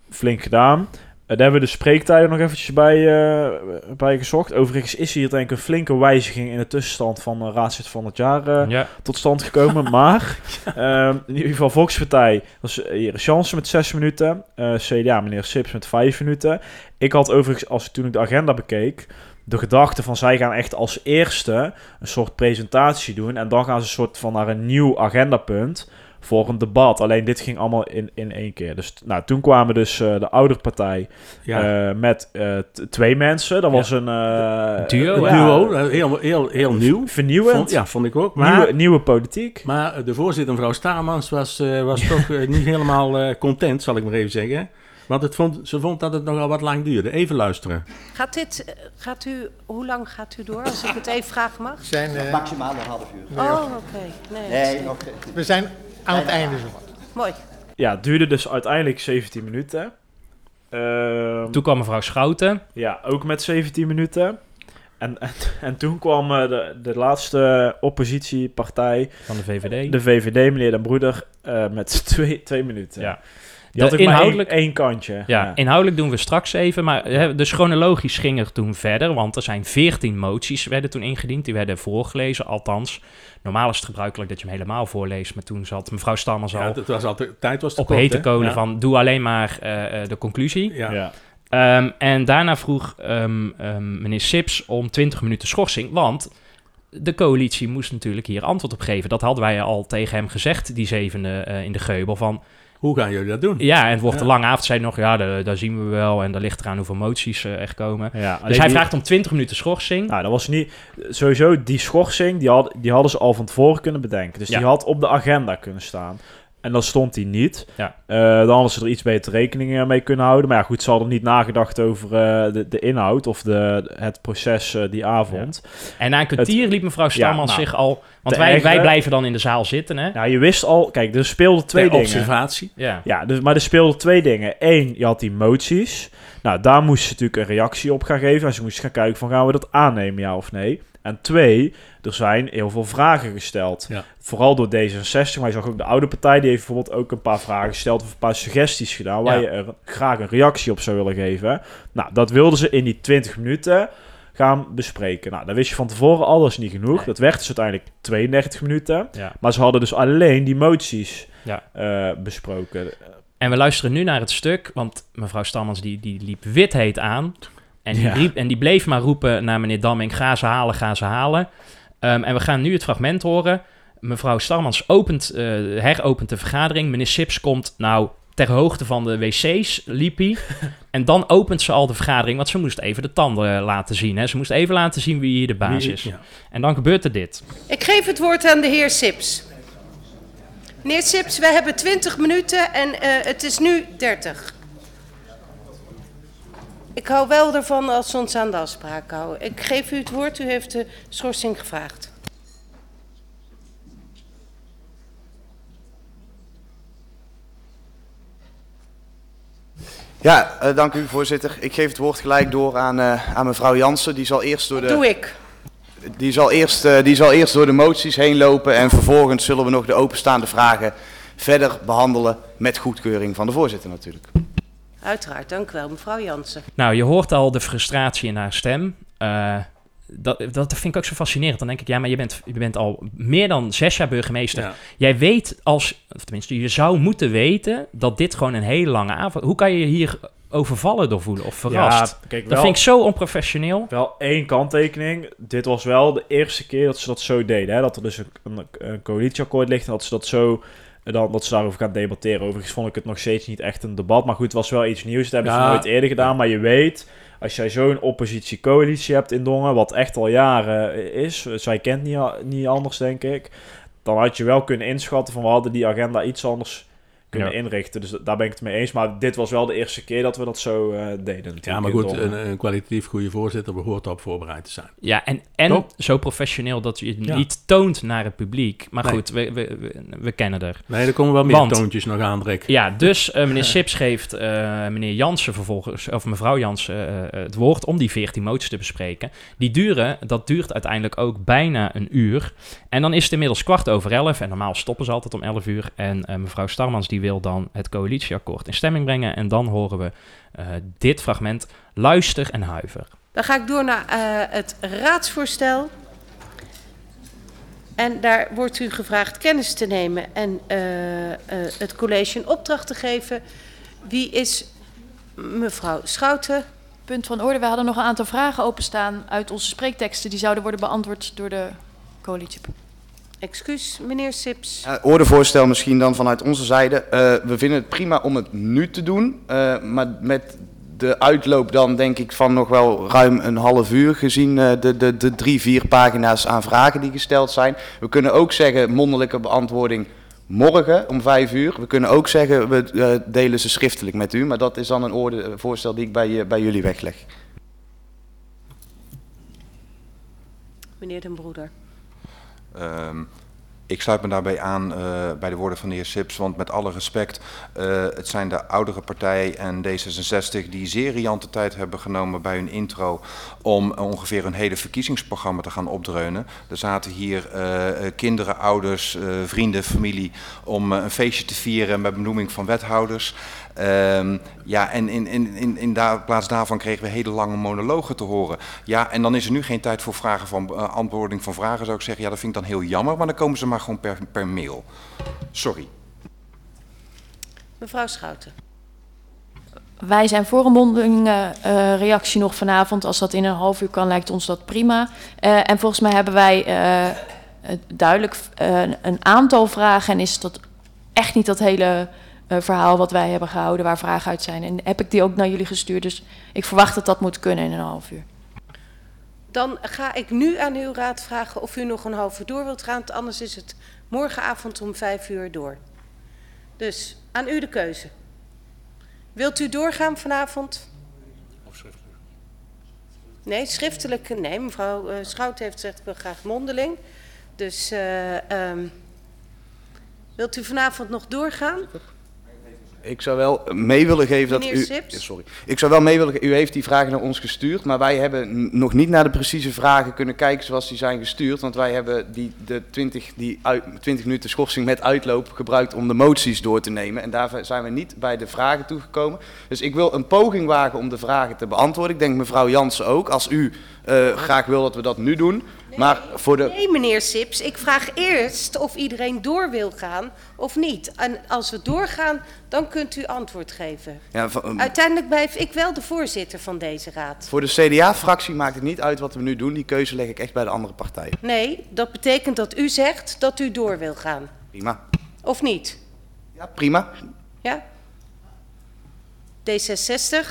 S6: flink gedaan. Eh, daar hebben we de spreektijden nog eventjes bij, eh, bij gezocht. Overigens is hier denk ik een flinke wijziging in de tussenstand van uh, raadslid van het jaar eh,
S4: Ja,
S6: tot stand gekomen. maar ehm, in ieder geval Volkspartij was hier Chance met zes minuten. CDA meneer Sips met vijf minuten. Ik had overigens, als ik toen ik de agenda bekeek, de gedachte van zij gaan echt als eerste een soort presentatie doen. En dan gaan ze een soort van naar een nieuw agendapunt voor een debat. Alleen dit ging allemaal in, in één keer. Dus nou, toen kwamen dus eh, de ouderpartij
S5: ja.
S6: eh, met eh, twee mensen. Dat was een eh,
S4: Duo,
S5: Een
S4: ja.
S5: duo, heel, heel, heel nieuw.
S6: Vernieuwend.
S5: Vond, ja, vond ik ook. Maar,
S6: nieuwe, nieuwe politiek.
S5: maar de voorzitter, mevrouw Staarmans, was, eh, was toch niet helemaal eh, content, zal ik maar even zeggen. Want het vond, ze vond dat het nogal wat lang duurde. Even luisteren.
S1: Gaat dit, gaat u, hoe lang gaat u door, als ik het even vragen mag?
S3: zijn,
S8: Maximaal een half uur.
S1: Oh, oké. Nee,
S8: Nee, nog.
S3: we zijn aan het einde zo.
S1: Mooi.
S6: Ja, het duurde dus uiteindelijk 17 minuten. Ehm,
S4: toen kwam mevrouw Schouten.
S6: Ja, ook met 17 minuten. En, en, en toen kwam eh, de, de laatste oppositiepartij,
S4: Van de VVD.
S6: de VVD, meneer Den Broeder, eh, met twee, twee minuten.
S4: Ja.
S6: Die had
S4: De
S6: ook maar één,
S4: inhoudelijk-
S6: één kantje.
S4: Ja, inhoudelijk doen we straks even, maar hè, dus chronologisch ging er toen verder, want er zijn veertien moties werden toen ingediend, die werden voorgelezen, althans. Normaal is het gebruikelijk dat je hem helemaal voorleest, maar toen zat mevrouw Stammers
S5: Ja,
S4: al
S5: het was altijd, tijd was te
S4: op
S5: kort,
S4: hete kolen
S5: Ja.
S4: van doe alleen maar eh, eh, de conclusie.
S5: Ja.
S6: Ja.
S4: Ehm, en daarna vroeg ehm, ehm, meneer Sips om 20 minuten schorsing, want de coalitie moest natuurlijk hier antwoord op geven. Dat hadden wij al tegen hem gezegd, die zevende eh, in de geubel, van
S5: Hoe gaan jullie dat doen?
S4: ja, en het wordt
S5: Ja.
S4: een lange avond, zei nog, ja, daar, zien we wel, en daar ligt eraan hoeveel moties eh, er komen.
S6: Ja,
S4: Dus hij
S6: die-
S4: vraagt om 20 minuten schorsing.
S6: Nou, dat was niet... Sowieso, die schorsing, die, had, die hadden ze al van tevoren kunnen bedenken. Dus
S4: Ja.
S6: die had op de agenda kunnen staan. En dan stond die niet.
S4: Ja.
S6: Eh, dan hadden ze er iets beter rekening mee kunnen houden. Maar ja, goed, ze hadden niet nagedacht over eh, de, de inhoud of de, het proces eh, die avond.
S4: En na een kwartier liep mevrouw Stamans
S6: nou,
S4: zich al... Want wij, wij blijven dan in de zaal zitten, hè?
S6: Nou, je wist al... Kijk, er speelden twee dingen.
S5: observatie.
S4: Ja.
S6: Ja, dus, maar er speelden twee dingen. Eén, je had die moties. Nou, daar moest ze natuurlijk een reactie op gaan geven. En ze moest gaan kijken van, gaan we dat aannemen, ja of nee? En twee, er zijn heel veel vragen gesteld.
S5: Ja.
S6: Vooral door D66, maar je zag ook de oude partij... die heeft bijvoorbeeld ook een paar vragen gesteld... of een paar suggesties gedaan... waar
S4: Ja.
S6: je er graag een reactie op zou willen geven. Nou, dat wilden ze in die 20 minuten gaan bespreken. Nou, dat wist je van tevoren al, dat is niet genoeg.
S4: Nee.
S6: Dat werd dus uiteindelijk 32 minuten.
S4: Ja.
S6: Maar ze hadden dus alleen die moties eh, besproken.
S4: En we luisteren nu naar het stuk, want mevrouw Stammans die, die liep wit heet aan. En die,
S6: Ja.
S4: riep, en die bleef maar roepen naar meneer Damming, ga ze halen, ga ze halen. Ehm, en we gaan nu het fragment horen. Mevrouw Starmans opent, eh, heropent de vergadering. Meneer Sips komt nou ter hoogte van de wc's, liep hij. en dan opent ze al de vergadering, want ze moest even de tanden laten zien. Hè. Ze moest even laten zien wie hier de baas is.
S5: Ja.
S4: En dan gebeurt er dit.
S1: Ik geef het woord aan de heer Sips. Meneer Sips, we hebben 20 minuten en eh, het is nu 30. Ik hou wel ervan als we ons aan de afspraak houden. Ik geef u het woord, u heeft de schorsing gevraagd.
S8: Ja, uh, dank u voorzitter. Ik geef het woord gelijk door aan, uh, aan mevrouw Jansen. Die zal eerst door de...
S1: Doe ik.
S8: Die zal, eerst, uh, die zal eerst door de moties heen lopen en vervolgens zullen we nog de openstaande vragen verder behandelen met goedkeuring van de voorzitter natuurlijk.
S1: Uiteraard, dank u wel, mevrouw Jansen.
S4: Nou, je hoort al de frustratie in haar stem. Uh, dat, dat vind ik ook zo fascinerend. Dan denk ik, ja, maar je bent, je bent al meer dan zes jaar burgemeester.
S5: Ja.
S4: Jij weet als, of tenminste, je zou moeten weten dat dit gewoon een hele lange avond... Hoe kan je je hier overvallen door voelen of verrast?
S6: Ja, kijk,
S4: dat
S6: wel,
S4: vind ik zo onprofessioneel.
S6: wel één kanttekening. Dit was wel de eerste keer dat ze dat zo deden. Hè? Dat er dus een, een, een coalitieakkoord ligt en dat ze dat zo... Dan, dat ze daarover gaan debatteren. Overigens vond ik het nog steeds niet echt een debat. Maar goed, het was wel iets nieuws. Dat hebben ze
S5: Ja.
S6: nooit eerder gedaan. Maar je weet, als jij zo'n oppositie-coalitie hebt in Dongen... wat echt al jaren is... Zij kent niet, niet anders, denk ik... dan had je wel kunnen inschatten van... we hadden die agenda iets anders kunnen
S4: Ja.
S6: inrichten. Dus daar ben ik het mee eens. Maar dit was wel de eerste keer dat we dat zo eh, deden.
S5: Ja, maar goed, een, een kwalitatief goede voorzitter behoort op voorbereid te zijn.
S4: Ja, en, en zo professioneel dat je het
S5: Ja.
S4: niet toont naar het publiek. Maar
S5: Nee.
S4: goed, we, we, we, we kennen er.
S5: Nee, er komen wel meer
S4: Want-
S5: toontjes nog aan, Rick.
S4: Ja, dus eh, meneer Sips geeft eh, meneer Jansen vervolgens, of mevrouw Jansen, eh, het woord om die 14 moties te bespreken. Die duren, dat duurt uiteindelijk ook bijna een uur. En dan is het inmiddels kwart over elf. En normaal stoppen ze altijd om 11 uur. En eh, mevrouw Starmans die wil dan het coalitieakkoord in stemming brengen. En dan horen we eh, dit fragment. Luister en huiver.
S1: Dan ga ik door naar eh, het raadsvoorstel. En daar wordt u gevraagd kennis te nemen en eh, eh, het college een opdracht te geven. Wie is mevrouw Schouten?
S9: Punt van orde. We hadden nog een aantal vragen openstaan uit onze spreekteksten. Die zouden worden beantwoord door de coalitie.
S1: Excuus, meneer Sips.
S8: Uh, ordevoorstel misschien dan vanuit onze zijde. Uh, we vinden het prima om het nu te doen, uh, maar met de uitloop dan denk ik van nog wel ruim een half uur gezien uh, de, de, de drie, vier pagina's aan vragen die gesteld zijn. We kunnen ook zeggen mondelijke beantwoording morgen om vijf uur. We kunnen ook zeggen we delen ze schriftelijk met u, maar dat is dan een ordevoorstel die ik bij, bij jullie wegleg.
S1: Meneer Den Broeder.
S10: Um, ik sluit me daarbij aan uh, bij de woorden van de heer Sips, want met alle respect, uh, het zijn de oudere partij en D66 die zeer riante tijd hebben genomen bij hun intro om ongeveer een hele verkiezingsprogramma te gaan opdreunen. Er zaten hier uh, kinderen, ouders, vrienden, familie om een feestje te vieren met benoeming van wethouders. Um, ja, en in, in, in, in daar, plaats daarvan kregen we hele lange monologen te horen. Ja, en dan is er nu geen tijd voor vragen van uh, antwoording van vragen, zou ik zeggen. Ja, dat vind ik dan heel jammer, maar dan komen ze maar gewoon per, per mail. Sorry.
S1: Mevrouw Schouten.
S9: Wij zijn voor een mondelinge uh, reactie nog vanavond. Als dat in een half uur kan, lijkt ons dat prima. Uh, en volgens mij hebben wij uh, duidelijk een aantal vragen. En is dat echt niet dat hele uh, verhaal wat wij hebben gehouden, waar vragen uit zijn. En heb ik die ook naar jullie gestuurd. Dus ik verwacht dat dat moet kunnen in een half uur.
S1: Dan ga ik nu aan uw raad vragen of u nog een half uur door wilt gaan. Anders is het morgenavond om vijf uur door. Dus aan u de keuze. Wilt u doorgaan vanavond?
S5: Of schriftelijk?
S1: Nee, schriftelijk. Nee, mevrouw uh, Schout heeft gezegd, ik wil graag mondeling. Dus uh, um, wilt u vanavond nog doorgaan?
S8: Ik zou wel mee willen geven dat u.
S1: Sips?
S8: Sorry. Ik zou wel mee willen. U heeft die vragen naar ons gestuurd, maar wij hebben nog niet naar de precieze vragen kunnen kijken zoals die zijn gestuurd. Want wij hebben die, de 20, die uit, 20 minuten schorsing met uitloop gebruikt om de moties door te nemen. En daar zijn we niet bij de vragen toegekomen. Dus ik wil een poging wagen om de vragen te beantwoorden. Ik denk mevrouw Jansen ook. Als u uh, graag wil dat we dat nu doen.
S1: Nee,
S8: maar voor de...
S1: nee, meneer Sips. Ik vraag eerst of iedereen door wil gaan of niet. En als we doorgaan, dan kunt u antwoord geven.
S8: Ja, van, um,
S1: Uiteindelijk blijf ik wel de voorzitter van deze raad.
S8: Voor de CDA-fractie maakt het niet uit wat we nu doen. Die keuze leg ik echt bij de andere partijen.
S1: Nee, dat betekent dat u zegt dat u door wil gaan.
S8: Prima.
S1: Of niet?
S8: Ja, prima.
S1: Ja? D66?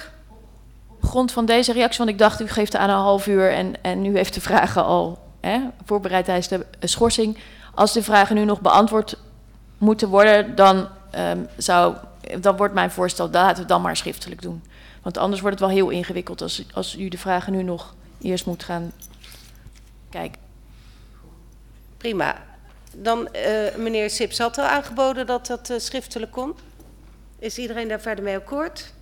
S9: Op grond van deze reactie, want ik dacht u geeft aan een half uur en, en u heeft de vragen al hè, voorbereid tijdens de schorsing. Als de vragen nu nog beantwoord moeten worden, dan, um, zou, dan wordt mijn voorstel, laten we het dan maar schriftelijk doen. Want anders wordt het wel heel ingewikkeld als, als u de vragen nu nog eerst moet gaan kijken.
S1: Prima. Dan, eh, meneer Sips had al aangeboden dat dat eh, schriftelijk kon. Is iedereen daar verder mee akkoord?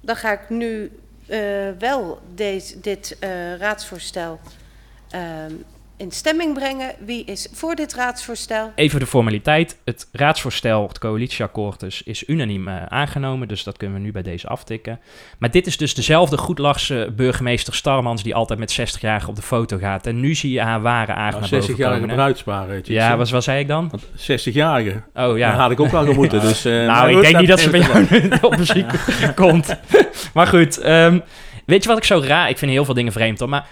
S1: Dan ga ik nu eh, wel deze, dit eh, raadsvoorstel ehm, in stemming brengen. Wie is voor dit raadsvoorstel?
S4: Even de formaliteit. Het raadsvoorstel, het coalitieakkoord dus, is unaniem eh, aangenomen. Dus dat kunnen we nu bij deze aftikken. Maar dit is dus dezelfde goedlachse burgemeester Starmans... die altijd met 60-jarigen op de foto gaat. En nu zie je haar ware aard
S5: Nou,
S4: naar boven
S5: 60-jarige
S4: komen. hè?
S5: bruidspaar. weet je.
S4: Ja, wat, wat zei ik dan?
S5: Want 60-jarige.
S4: Oh ja.
S5: Dat had ik ook wel gemoeten. Dus, eh,
S4: nou, ik denk niet dat ze bij jou op muziek komt. maar goed, ehm, weet je wat ik zo raar... Ik vind heel veel dingen vreemd hoor, maar...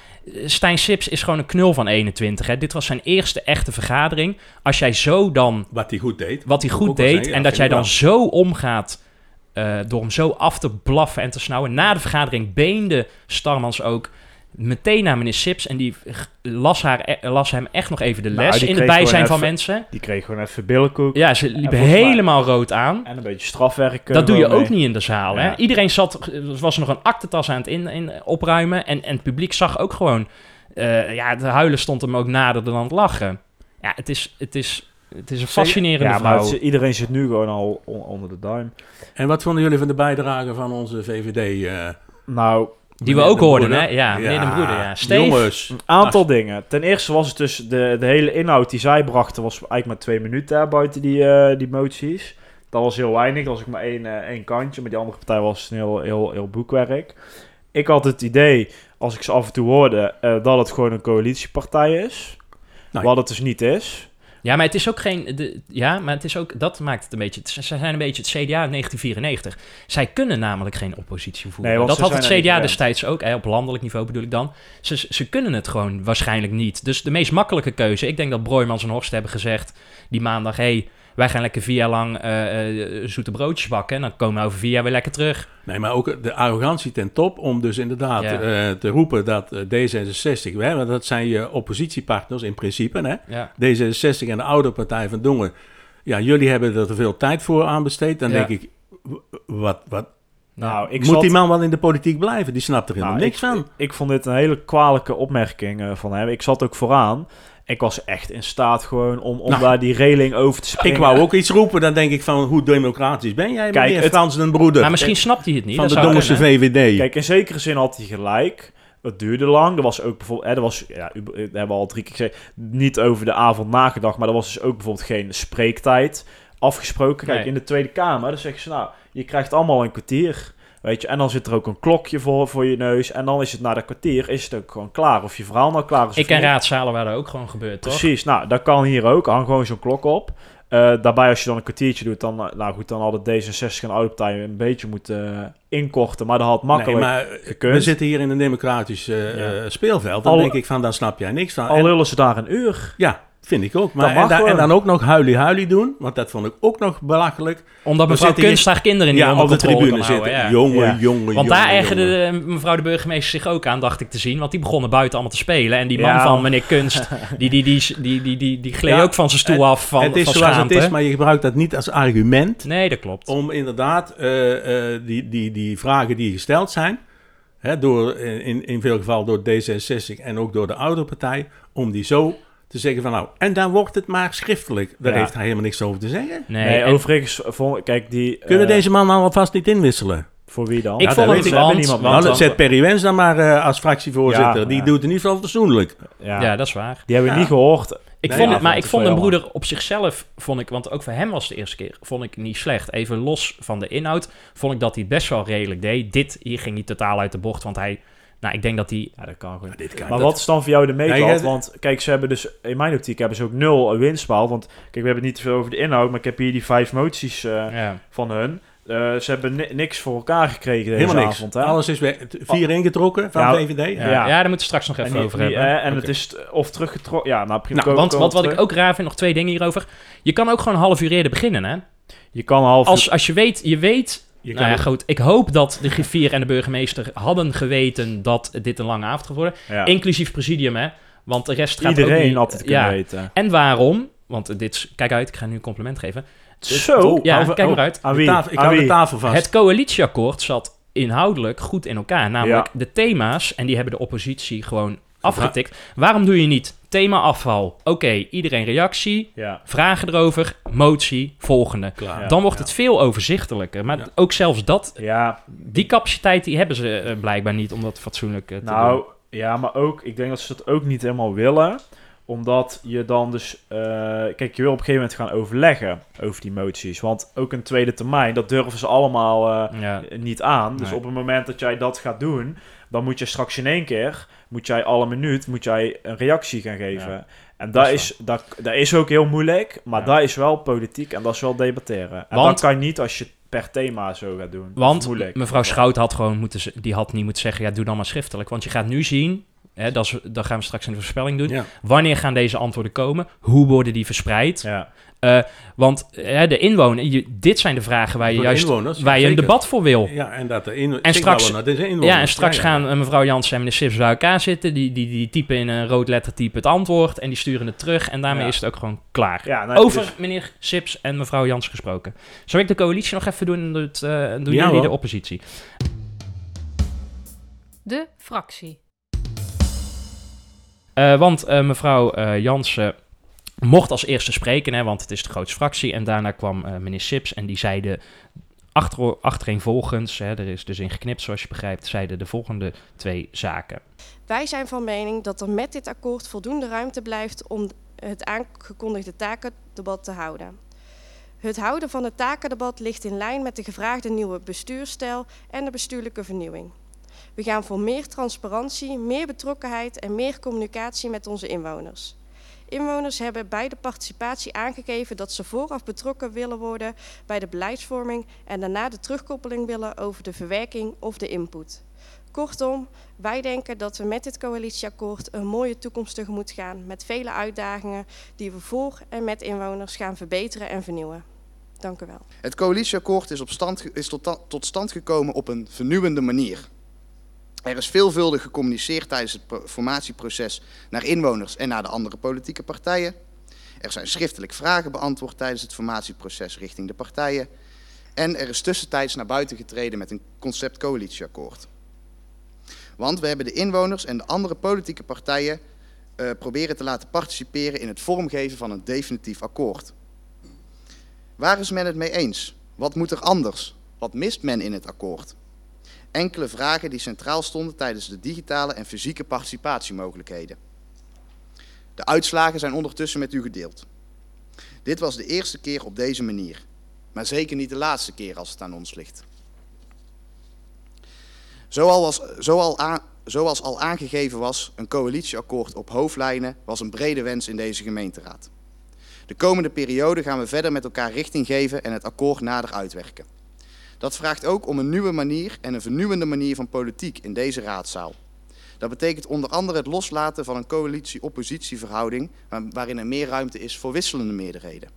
S4: Stijn Sips is gewoon een knul van 21. Hè. Dit was zijn eerste echte vergadering. Als jij zo dan...
S5: Wat hij goed deed.
S4: Wat hij goed deed.
S5: zeggen,
S4: en dat jij dan zo omgaat... eh, door hem zo af te blaffen en te snauwen. Na de vergadering beende Starmans ook meteen naar meneer Sips. En die las, haar, e- las hem echt nog even de
S6: Nou,
S4: les in het bijzijn van
S6: even-
S4: mensen.
S6: Die kreeg gewoon even billenkoek.
S4: Ja, ze
S6: mij-
S4: helemaal rood aan.
S6: En een beetje strafwerk.
S4: Dat doe je ook niet in de zaal. Hè? Iedereen zat, was nog een aktentas aan het in, in, opruimen. En, en het publiek zag ook gewoon. eh, ja, de huilen stond hem ook nader dan aan het lachen. Ja, het is, het is, het is een fascinerende
S6: Ja, maar
S4: vrouw.
S6: het is- iedereen zit nu gewoon al on- onder de duim.
S5: En wat vonden jullie van de bijdrage van onze VVD? eh,
S6: Nou,
S4: Die we ook
S5: de
S4: hoorden, hè? Ja, meneer de Broeder, ja. Steve?
S5: Jongens.
S6: Een aantal dingen. Ten eerste was het dus de, de hele inhoud die zij brachten, was eigenlijk maar twee minuten hè, buiten die, eh, die moties. Dat was heel weinig. Dat was ook maar één, eh, één kantje. Maar die andere partij was een heel, heel, heel boekwerk. Ik had het idee, als ik ze af en toe hoorde, eh, dat het gewoon een coalitiepartij is. Wat het dus niet is.
S4: Ja, maar het is ook geen. De, ja, maar het is ook. Dat maakt het een beetje. Ze zijn een beetje het CDA 1994. Zij kunnen namelijk geen oppositie voeren.
S6: Nee,
S4: dat had het CDA destijds ook. Hè, op landelijk niveau bedoel ik dan. Ze, ze kunnen het gewoon waarschijnlijk niet. Dus de meest makkelijke keuze. Ik denk dat Broijmans en Horst hebben gezegd. Die maandag. hey, wij gaan lekker vier jaar lang eh, eh, zoete broodjes bakken. En dan komen we over vier jaar weer lekker terug.
S5: Nee, maar ook de arrogantie ten top om dus inderdaad
S4: Ja.
S5: eh, te roepen dat eh, D66, hè, want dat zijn je oppositiepartners in principe, hè?
S4: Ja.
S5: D66 en de oude partij van Dongen. Ja, jullie hebben er te veel tijd voor aan besteed. Dan
S4: Ja.
S5: denk ik, wat, wat,
S6: Nou, ik
S5: moet
S6: zat-
S5: die man wel in de politiek blijven? Die snapt er helemaal
S6: Nou,
S5: niks
S6: ik,
S5: van.
S6: Ik, ik vond dit een hele kwalijke opmerking eh, van hem. Ik zat ook vooraan. Ik was echt in staat gewoon om, om
S5: Nou,
S6: daar die reling over te springen.
S5: Ik wou ook iets roepen, dan denk ik van, hoe democratisch ben jij,
S6: Kijk,
S5: meneer
S6: het-
S5: Frans den Broeder?
S4: Maar misschien snapt hij het niet.
S5: van de
S4: kunnen.
S5: VVD.
S6: Kijk, in zekere zin had hij gelijk. Het duurde lang. Er was ook bijvoorbeeld... Hè, er was, ja, u- we hebben al drie keer gezegd... Niet over de avond nagedacht. Maar er was dus ook bijvoorbeeld geen spreektijd afgesproken. Kijk,
S4: Nee.
S6: in de Tweede Kamer... Dan zeggen ze, nou, je krijgt allemaal een kwartier. Weet je, en dan zit er ook een klokje voor, voor je neus. En dan is het na dat kwartier is het ook gewoon klaar. Of je verhaal nou klaar is.
S4: Ik ken raadzalen waar dat ook gewoon gebeurt, toch?
S6: Precies, nou, dat kan hier ook. Hang gewoon zo'n klok op. Eh, daarbij, als je dan een kwartiertje doet, dan, eh, nou goed, dan hadden D66 en oude partijen een beetje moeten eh, inkorten. Maar dat had makkelijk
S5: Nee, maar
S6: gekund.
S5: we zitten hier in een democratisch
S6: Ja.
S5: speelveld. Dan
S6: Al-
S5: denk ik van, dan snap jij niks van.
S6: Al
S5: En-
S6: lullen ze daar een uur.
S5: ja, vind ik ook. Maar, en, da- en
S6: gewoon.
S5: dan ook nog huilie-huilie doen, want dat vond ik ook nog belachelijk.
S4: Omdat mevrouw Kunst haar kinderen niet
S5: ja,
S4: onder
S5: op de tribune
S4: houden,
S5: zitten.
S4: ja.
S5: Jongen,
S6: Ja.
S5: jongen,
S4: Want daar ergerde mevrouw de burgemeester zich ook aan, dacht ik te zien. Want die begonnen buiten allemaal te spelen. En die man van meneer Kunst, die, die, die, die, die, die, die gleed ook van zijn stoel
S5: het-
S4: af van,
S5: het is
S4: van
S5: zoals
S4: schaamte.
S5: het is, maar je gebruikt dat niet als argument
S4: Nee, dat klopt.
S5: om inderdaad eh, eh, die, die, die vragen die gesteld zijn, hè, door, in, in veel gevallen door D66 en ook door de oude partij, om die zo te zeggen van nou, en dan wordt het maar schriftelijk. Daar
S6: Ja.
S5: heeft hij helemaal niks over te zeggen.
S4: Nee,
S6: Nee,
S4: en
S6: overigens, vond, kijk, die...
S5: Kunnen
S6: eh,
S5: deze man nou alvast niet inwisselen?
S6: Voor wie dan?
S4: Ik
S5: Ja,
S4: vond het
S5: ik.
S4: Want,
S6: niemand-
S5: nou, dan zet Perry Wens dan maar eh, als fractievoorzitter.
S6: Ja,
S5: die
S6: ja.
S5: doet het niet wel fatsoenlijk.
S6: ja.
S4: ja, dat is waar.
S6: Die hebben we
S5: Ja.
S6: niet gehoord.
S4: Ik
S5: Nee,
S4: vond
S5: ja,
S4: het, maar ik vond een broeder op zichzelf, vond ik, want ook voor hem was het de eerste keer, vond ik niet slecht. Even los van de inhoud, vond ik dat hij het best wel redelijk deed. Dit, hier ging hij totaal uit de bocht, want hij, nou, ik denk dat hij,
S6: Ja, dat kan gewoon.
S5: Dit kan,
S6: Maar
S5: dat-
S6: wat is dan voor jou de meetlat?
S5: Nee,
S6: Want kijk, ze hebben dus in mijn optiek hebben ze ook nul winst behaald. Want kijk, we hebben het niet te veel over de inhoud, maar ik heb hier die vijf moties eh,
S4: ja.
S6: van hun. Eh, ze hebben ni- niks voor elkaar gekregen deze
S5: Helemaal niks.
S6: avond. Hè?
S5: Alles is weer vier ingetrokken van
S6: Ja,
S5: VVD.
S4: Ja,
S6: Ja.
S4: ja. daar moeten we straks nog even
S6: en die-
S4: over
S6: die,
S4: hebben.
S6: eh, en het is of teruggetrokken. Ja, nou, prima.
S4: Nou, want wat, wat ik ook raar vind, nog twee dingen hierover. Je kan ook gewoon een half uur eerder beginnen, hè?
S6: Je kan een half
S4: Als, als je weet, je weet...
S5: Je
S4: nou ja, goed. Ik hoop dat de griffier en de burgemeester hadden geweten dat dit een lange avond gaat worden.
S6: ja.
S4: Inclusief presidium, hè? Want de rest gaat ook
S6: iedereen
S4: niet...
S6: had het kunnen
S4: ja.
S6: weten.
S4: En waarom? Want dit is... Kijk uit, ik ga nu een compliment geven.
S6: Zo,
S5: Oh,
S4: Ja, kijk
S5: oh,
S4: maar uit.
S6: wie?
S5: tafel- ik
S6: Aan
S5: hou de tafel vast.
S4: Het coalitieakkoord zat inhoudelijk goed in elkaar. Namelijk de thema's, en die hebben de oppositie gewoon afgetikt. Waarom doe je niet thema afval? Oké, iedereen reactie,
S6: Ja.
S4: vragen erover, motie, volgende.
S5: Klaar.
S4: Dan wordt het veel overzichtelijker. Maar
S5: Ja.
S4: ook zelfs dat,
S6: Ja,
S4: die capaciteit, die hebben ze eh, blijkbaar niet om dat fatsoenlijk eh, te
S6: nou,
S4: doen.
S6: ja, maar ook, ik denk dat ze dat ook niet helemaal willen. Omdat je dan dus, eh, kijk, je wil op een gegeven moment gaan overleggen over die moties. Want ook een tweede termijn, dat durven ze allemaal
S4: Ja.
S6: niet aan. Dus
S4: Nee.
S6: op het moment dat jij dat gaat doen, dan moet je straks in één keer, moet jij alle minuut, moet jij een reactie gaan geven.
S4: Ja.
S6: En dat
S4: Dat
S6: is, dat, dat is ook heel moeilijk, maar
S4: Ja.
S6: dat is wel politiek en dat is wel debatteren. En
S4: Want-
S6: dat kan je niet als je per thema zo gaat doen.
S4: Want
S6: moeilijk.
S4: mevrouw Schout had gewoon moeten, die had niet moeten zeggen, ja, doe dan maar schriftelijk. Want je gaat nu zien, hè, dat, is, dat gaan we straks in de voorspelling doen.
S5: Ja.
S4: Wanneer gaan deze antwoorden komen? Hoe worden die verspreid?
S6: Ja.
S4: Eh, want hè, de inwoner, je, dit zijn de vragen waar je juist
S5: inwoners,
S4: waar je een debat voor wil.
S5: Ja, en dat de in,
S4: En straks-
S5: Nou, dat inwoners.
S4: Ja, en straks
S5: Ja, ja.
S4: gaan eh, mevrouw Jansen en meneer Sips bij elkaar zitten. Die, die, die typen in een rood lettertype het antwoord en die sturen het terug. En daarmee
S6: Ja.
S4: is het ook gewoon klaar.
S6: Ja, nou,
S4: Over
S6: dus-
S4: meneer Sips en mevrouw Jansen gesproken. Zal ik de coalitie nog even doen? en eh, doen
S5: Ja,
S4: jullie
S5: hoor.
S4: de oppositie?
S7: De fractie.
S4: Eh, want eh, mevrouw eh, Jansen mocht als eerste spreken, hè, want het is de grootste fractie. En daarna kwam eh, meneer Sips en die zeiden achter, achtereenvolgens, hè, er is dus in geknipt zoals je begrijpt, zeiden de volgende twee zaken.
S11: Wij zijn van mening dat er met dit akkoord voldoende ruimte blijft om het aangekondigde takendebat te houden. Het houden van het takendebat ligt in lijn met de gevraagde nieuwe bestuurstijl en de bestuurlijke vernieuwing. We gaan voor meer transparantie, meer betrokkenheid en meer communicatie met onze inwoners. Inwoners hebben bij de participatie aangegeven dat ze vooraf betrokken willen worden bij de beleidsvorming en daarna de terugkoppeling willen over de verwerking of de input. Kortom, wij denken dat we met dit coalitieakkoord een mooie toekomst tegemoet gaan met vele uitdagingen die we voor en met inwoners gaan verbeteren en vernieuwen. Dank u wel.
S8: Het coalitieakkoord is, is tot stand gekomen op een vernieuwende manier. Er is veelvuldig gecommuniceerd tijdens het pro- formatieproces naar inwoners en naar de andere politieke partijen. Er zijn schriftelijk vragen beantwoord tijdens het formatieproces richting de partijen. En er is tussentijds naar buiten getreden met een concept coalitieakkoord. Want we hebben de inwoners en de andere politieke partijen eh, proberen te laten participeren in het vormgeven van een definitief akkoord. Waar is men het mee eens? Wat moet er anders? Wat mist men in het akkoord? Enkele vragen die centraal stonden tijdens de digitale en fysieke participatiemogelijkheden. De uitslagen zijn ondertussen met u gedeeld. Dit was de eerste keer op deze manier, maar zeker niet de laatste keer als het aan ons ligt. Zoals, zoal zoals al aangegeven was, een coalitieakkoord op hoofdlijnen was een brede wens in deze gemeenteraad. De komende periode gaan we verder met elkaar richting geven en het akkoord nader uitwerken. Dat vraagt ook om een nieuwe manier en een vernieuwende manier van politiek in deze raadzaal. Dat betekent onder andere het loslaten van een coalitie-oppositieverhouding waar- waarin er meer ruimte is voor wisselende meerderheden.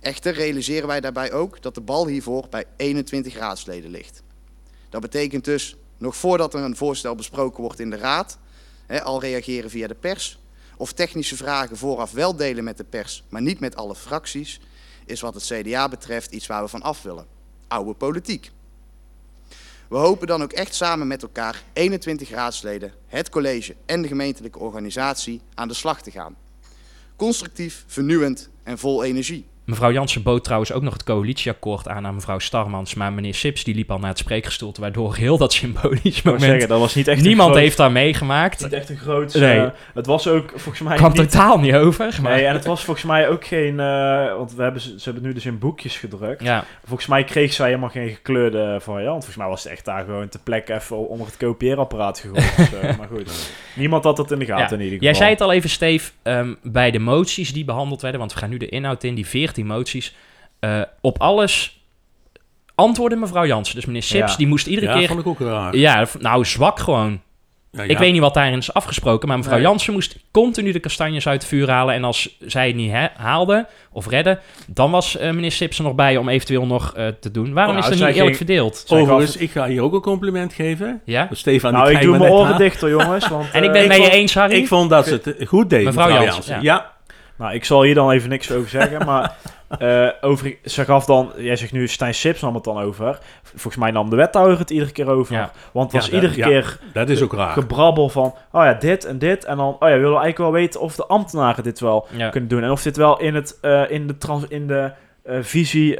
S8: Echter realiseren wij daarbij ook dat de bal hiervoor bij 21 raadsleden ligt. Dat betekent dus, nog voordat er een voorstel besproken wordt in de raad, al reageren via de pers, of technische vragen vooraf wel delen met de pers, maar niet met alle fracties, is wat het CDA betreft iets waar we van af willen. Oude politiek. We hopen dan ook echt samen met elkaar, 21 raadsleden, het college en de gemeentelijke organisatie, aan de slag te gaan. Constructief, vernieuwend en vol energie.
S4: Mevrouw Jansen bood trouwens ook nog het coalitieakkoord aan aan mevrouw Starmans. Maar meneer Sips die liep al naar het spreekgestoelte, waardoor heel dat symbolisch moment...
S6: zeggen, dat was niet echt
S4: Niemand
S6: groot-
S4: heeft daar meegemaakt.
S6: Niet echt een groot...
S4: Nee.
S6: eh, het was ook volgens mij
S4: kwam
S6: niet...
S4: totaal niet over. Maar...
S6: Nee, en het was volgens mij ook geen... eh, want we hebben, ze hebben het nu dus in boekjes gedrukt.
S4: Ja.
S6: Volgens mij kreeg zij helemaal geen gekleurde variant. Volgens mij was het echt daar gewoon te plek even onder het kopieerapparaat gegooid. maar goed, niemand had dat in de gaten
S4: Ja.
S6: in ieder geval.
S4: Jij zei het al even, Steef, ehm, bij de moties die behandeld werden, want we gaan nu de inhoud in, die 14 moties. eh, op alles antwoordde mevrouw Jansen. Dus meneer Sips,
S5: Ja.
S4: die moest iedere
S5: Ja,
S4: keer...
S5: vond ik ook raar.
S4: Ja, nou, zwak gewoon.
S5: Ja,
S4: Ik
S5: ja.
S4: weet niet wat daarin is afgesproken, maar mevrouw
S5: Nee.
S4: Jansen moest continu de kastanjes uit het vuur halen. En als zij het niet hè, haalde of redde, dan was eh, meneer Sips er nog bij om eventueel nog eh, te doen. Waarom
S6: Nou,
S4: is dat
S6: zij
S4: niet eerlijk
S6: ging-
S4: verdeeld?
S5: Overigens, ik ga hier ook een compliment geven.
S4: Ja?
S5: Stefan,
S6: Nou, ik doe
S5: me
S6: mijn oren dichter, jongens. Want,
S4: En ik ben het met je eens, Harry.
S5: Ik vond dat ze het goed deed,
S4: Mevrouw
S5: mevrouw,
S4: Jansen,
S5: Jansen.
S4: ja.
S6: Nou, ik zal hier dan even niks over zeggen, maar eh, over, ze gaf dan, jij zegt nu Stijn Sips nam het dan over. Volgens mij nam de wethouder het iedere keer over.
S4: Ja.
S6: Want het was
S5: Ja, dat-
S6: iedere
S5: ja,
S6: keer
S5: dat is ook raar.
S6: gebrabbel van, oh ja, dit en dit. En dan, oh ja, we willen eigenlijk wel weten of de ambtenaren dit wel kunnen doen. En of dit wel in, het, eh, in de, trans, in de eh, visie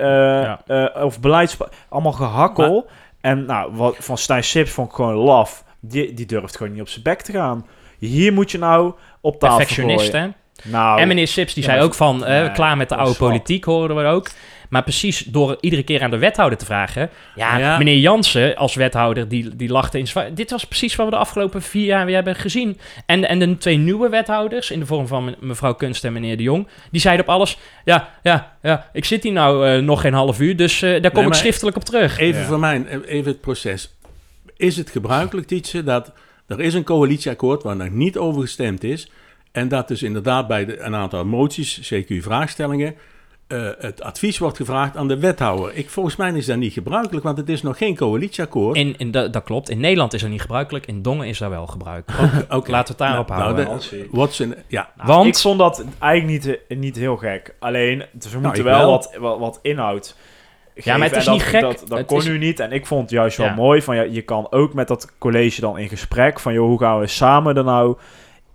S6: of beleids... Allemaal gehakkel. en nou, wat, van Stijn Sips vond ik gewoon laf. Die, die durft gewoon niet op zijn bek te gaan. Hier moet je nou op tafel
S4: Perfectionist,
S6: gooien.
S4: hè?
S6: Nou,
S4: En meneer Sips die
S6: ja,
S4: zei
S6: maar-
S4: ook van, eh,
S6: nee,
S4: klaar met de oude politiek, hoorden we ook. Maar precies door iedere keer aan de wethouder te vragen... Ja,
S5: Ja.
S4: meneer Jansen als wethouder, die, die lachte in Dit was precies wat we de afgelopen vier jaar weer hebben gezien. En, en de twee nieuwe wethouders, in de vorm van me- mevrouw Kunst en meneer De Jong... die zeiden op alles, ja, ja, ja, ik zit hier nou eh, nog geen half uur... dus eh, daar kom ik schriftelijk op terug.
S5: Even
S6: Ja.
S5: voor mij, even het proces. Is het gebruikelijk, Tietje, dat er is een coalitieakkoord waar nog niet over gestemd is... en dat dus inderdaad bij de, een aantal moties, CQ-vraagstellingen... eh, het advies wordt gevraagd aan de wethouder. Ik, volgens mij is dat niet gebruikelijk, want het is nog geen coalitieakkoord.
S4: In, in, dat, dat klopt. In Nederland is dat niet gebruikelijk. In Dongen is dat wel gebruikelijk.
S5: Oké.
S4: Laten we het daarop
S5: Nou,
S4: houden.
S5: nou, de- Watson, ja.
S6: Nou,
S4: Want-
S6: ik vond dat eigenlijk niet, eh, niet heel gek. Alleen, dus we moeten
S5: Nou, ik
S6: wel,
S5: wel.
S6: Wat, wat, wat inhoud
S4: Ja, maar het is
S6: En
S4: niet
S6: dat,
S4: gek.
S6: Dat, dat kon
S4: is-
S6: nu niet. En ik vond het juist wel
S4: Ja.
S6: mooi. Van, ja, je kan ook met dat college dan in gesprek. Van, joh, hoe gaan we samen er nou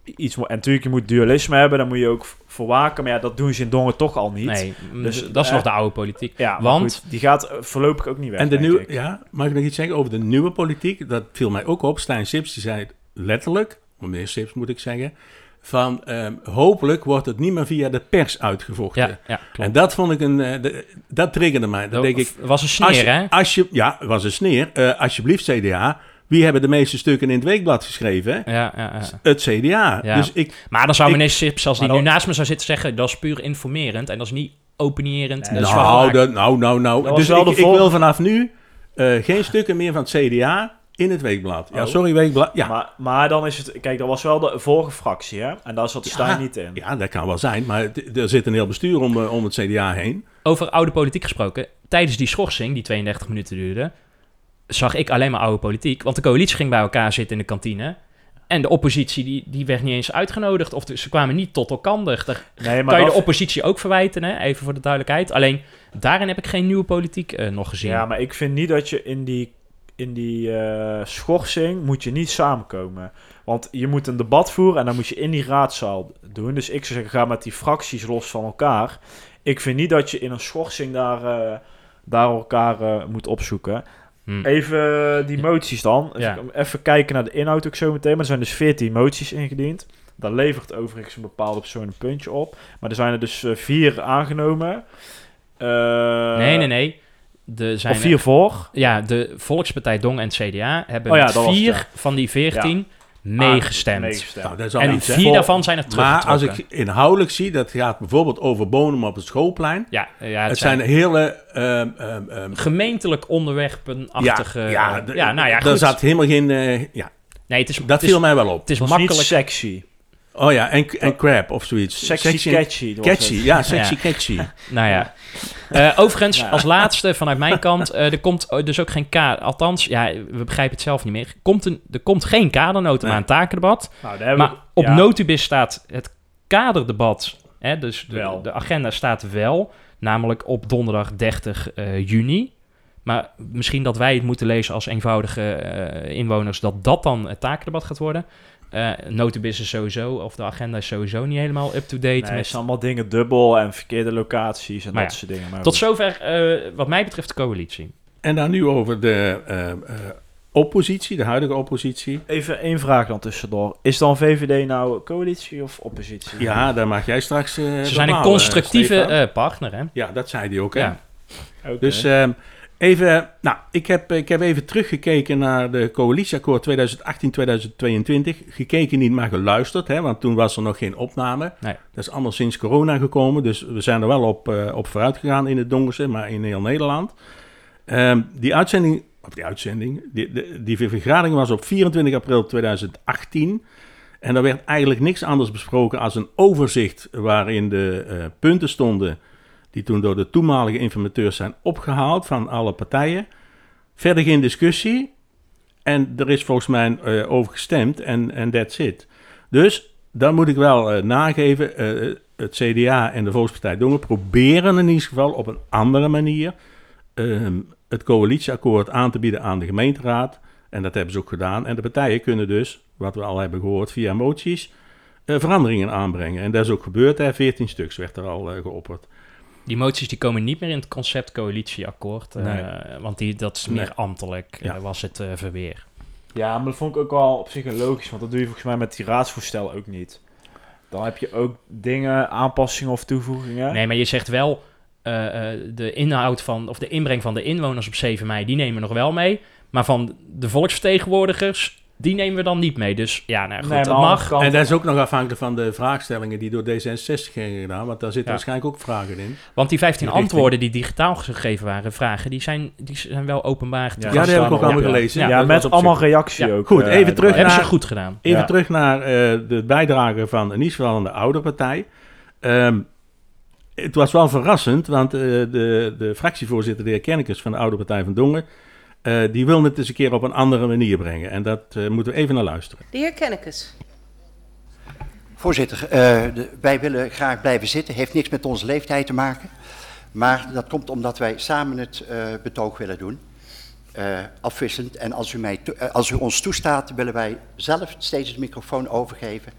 S6: iets... En natuurlijk, je moet dualisme hebben. Daar moet je ook voor waken. Maar ja, dat doen ze in Dongen toch al niet.
S4: Nee,
S6: Dus,
S4: dat is
S6: eh,
S4: nog de oude politiek.
S6: Ja,
S4: Want-
S6: goed, die gaat eh, voorlopig ook niet weg,
S5: En de nieuwe, ja, mag ik nog iets zeggen over de nieuwe politiek? Dat viel mij ook op. Stijn Sips die zei letterlijk, meneer Sips moet ik zeggen, van ehm, hopelijk wordt het niet meer via de pers uitgevochten.
S4: Ja, ja, klopt.
S5: En dat vond ik een, eh, de- dat triggerde mij. Dan
S4: Dat
S5: denk ik,
S4: was een sneer,
S5: als je,
S4: hè?
S5: Als je, ja, het was een sneer. Eh, alsjeblieft CDA, wie hebben de meeste stukken in het weekblad geschreven?
S4: Ja, ja, ja.
S5: Het CDA.
S4: Ja.
S5: Dus ik,
S4: Maar dan zou
S5: ik-
S4: meneer Sips, als die nu naast me zou zitten, zeggen... dat is puur informerend en dat is niet opinierend.
S6: Nee,
S4: dat is
S5: nou, dat, nou, nou, nou.
S6: Dat was
S5: Dus
S6: wel
S5: ik,
S6: de
S5: ik wil vanaf nu eh, geen stukken meer van het CDA in het weekblad. Ja,
S6: Oh.
S5: sorry, weekblad. Ja,
S6: Maar, maar dan is het... Kijk, dat was wel de vorige fractie, hè? En daar zat Stijn
S5: Ja.
S6: niet in.
S5: Ja, dat kan wel zijn, maar het- er zit een heel bestuur om, eh, om het CDA heen.
S4: Over oude politiek gesproken. Tijdens die schorsing, die 32 minuten duurde... zag ik alleen maar oude politiek. Want de coalitie ging bij elkaar zitten in de kantine... En de oppositie die, die werd niet eens uitgenodigd. Of de- ze kwamen niet tot elkander. Daar
S6: Nee, maar
S4: kan je
S6: dat-
S4: de oppositie ook verwijten, hè? even voor de duidelijkheid. Alleen daarin heb ik geen nieuwe politiek eh, nog gezien.
S6: Ja, maar ik vind niet dat je in die, in die eh, schorsing moet je niet samenkomen. Want je moet een debat voeren en dan moet je in die raadzaal doen. Dus ik zou zeggen, ga met die fracties los van elkaar. Ik vind niet dat je in een schorsing daar, eh, daar elkaar moet opzoeken.
S4: Hm.
S6: Even die moties dan.
S4: Ja.
S6: Even kijken naar de inhoud ook zo meteen. Maar er zijn dus 14 moties ingediend. Daar levert overigens een bepaalde persoon een puntje op. Maar er zijn er dus eh, vier aangenomen. Eh,
S4: nee, nee, nee. De zijn
S6: Of vier voor.
S4: Ja, de Volkspartij Dong en CDA hebben
S6: Oh ja, dat
S4: vier
S6: ja.
S4: van die veertien meegestemd.
S6: meegestemd.
S5: Nou, dat is al
S4: En
S5: iets,
S4: vier daarvan zijn er
S5: Maar als ik inhoudelijk zie, dat gaat bijvoorbeeld over bomen op het schoolplein.
S4: Ja, ja
S5: Het,
S4: het,
S5: zijn,
S4: zijn,
S5: hele... ehm, ehm, ehm,
S4: gemeentelijk onderwerpenachtige...
S5: ja,
S4: Ja, nou ja,
S5: Daar
S4: goed.
S5: zat helemaal geen... eh, ja,
S4: Nee, het is,
S5: dat
S4: het is,
S5: viel mij wel op.
S4: Het is
S6: Het was niet
S4: makkelijk...
S6: sexy.
S5: Oh ja, en, en crap of zoiets.
S6: Sexy catchy.
S5: Catchy,
S6: het.
S5: ja, sexy
S4: Ja.
S5: catchy.
S4: Nou ja. Eh, overigens,
S6: Ja.
S4: als laatste vanuit mijn kant, eh, er komt eh, dus ook geen kader. Althans, ja, we begrijpen het zelf niet meer. Komt een, er komt geen kadernoten
S5: Nee.
S4: aan het takendebat.
S6: Nou, daar hebben
S4: Maar
S6: we-
S4: op
S6: ja.
S4: Notibis staat het kaderdebat, hè, dus de, agenda staat wel, namelijk op donderdag 30 eh, juni. Maar misschien dat wij het moeten lezen als eenvoudige inwoners, dat dat dan het takendebat gaat worden. Eh is sowieso, of de agenda is sowieso niet helemaal up-to-date.
S6: Nee,
S4: met-
S6: het zijn allemaal dingen dubbel en verkeerde locaties en
S4: Maar
S6: dat
S4: ja,
S6: soort dingen. Maar
S4: Tot
S6: goed.
S4: zover, eh, wat mij betreft, de coalitie.
S5: En dan nu over de eh, eh, oppositie, de huidige oppositie.
S6: Even één vraag dan tussendoor. Is dan VVD nou coalitie of oppositie?
S5: Ja, daar mag jij straks eh
S4: Ze zijn een constructieve eh, partner, hè?
S5: Ja, dat zei hij ook, hè?
S4: Ja.
S5: Dus ehm, even, nou, ik heb, ik heb even teruggekeken naar de coalitieakkoord 2018-2022. Gekeken niet, maar geluisterd, hè, want toen was er nog geen opname.
S4: Nee.
S5: Dat is allemaal sinds corona gekomen, dus we zijn er wel op, eh, op vooruit gegaan in het Dongerse, maar in heel Nederland. Ehm, die uitzending, of die uitzending, die, de- die vergadering was op 24 april 2018. En er werd eigenlijk niks anders besproken als een overzicht waarin de eh, punten stonden die toen door de toenmalige informateurs zijn opgehaald van alle partijen. Verder geen discussie. En er is volgens mij eh, over gestemd en that's it. Dus dan moet ik wel eh, nageven. eh, het CDA en de Volkspartij Dongen proberen in ieder geval op een andere manier ehm, het coalitieakkoord aan te bieden aan de gemeenteraad. En dat hebben ze ook gedaan. En de partijen kunnen dus, wat we al hebben gehoord via moties, veranderingen aanbrengen. En dat is ook gebeurd. Hè. 14 stuks werd er al geopperd.
S4: Die moties die komen niet meer in het concept coalitieakkoord. eh. Want die, dat is meer
S5: Nee.
S4: ambtelijk,
S5: Ja.
S4: eh, was het eh, verweer.
S6: Ja, maar dat vond ik ook wel op zich logisch, want dat doe je volgens mij met die raadsvoorstel ook niet. Dan heb je ook dingen, aanpassingen of toevoegingen.
S4: Nee, maar je zegt wel... eh, eh, de inhoud van, of de inbreng van de inwoners op 7 mei, die nemen we nog wel mee. Maar van de volksvertegenwoordigers, die nemen we dan niet mee. Dus ja, nou goed,
S6: Nee,
S4: dat mag.
S6: kant-
S5: En dat is ook nog afhankelijk van de vraagstellingen die door D66 gingen gedaan. Want daar zitten
S4: Ja.
S5: waarschijnlijk ook vragen in.
S4: Want die 15
S5: Die richting.
S4: antwoorden die digitaal gegeven waren, vragen, die zijn, die zijn wel openbaar.
S5: Ja, die heb ik ook allemaal
S4: Ja.
S5: gelezen.
S4: Ja.
S6: Ja, met allemaal
S5: zich-
S6: reactie
S4: Ja.
S6: ook.
S5: Goed,
S6: eh,
S5: even terug
S6: erbij.
S4: Hebben ze
S5: naar-
S4: goed gedaan.
S5: Even
S6: Ja.
S5: terug naar eh, de bijdrage van in ieder geval aan de oude partij. Ehm, het was wel verrassend, want eh, de, de fractievoorzitter, de heer Kennekes van de oude partij van Dongen, eh, die wil het eens een keer op een andere manier brengen. En dat eh, moeten we even naar luisteren.
S1: De heer Kennekes.
S12: Voorzitter, eh, de- wij willen graag blijven zitten. Heeft niks met onze leeftijd te maken. Maar dat komt omdat wij samen het eh, betoog willen doen. Eh, afwisselend. En als u, mij to- als u ons toestaat, willen wij zelf steeds de microfoon overgeven.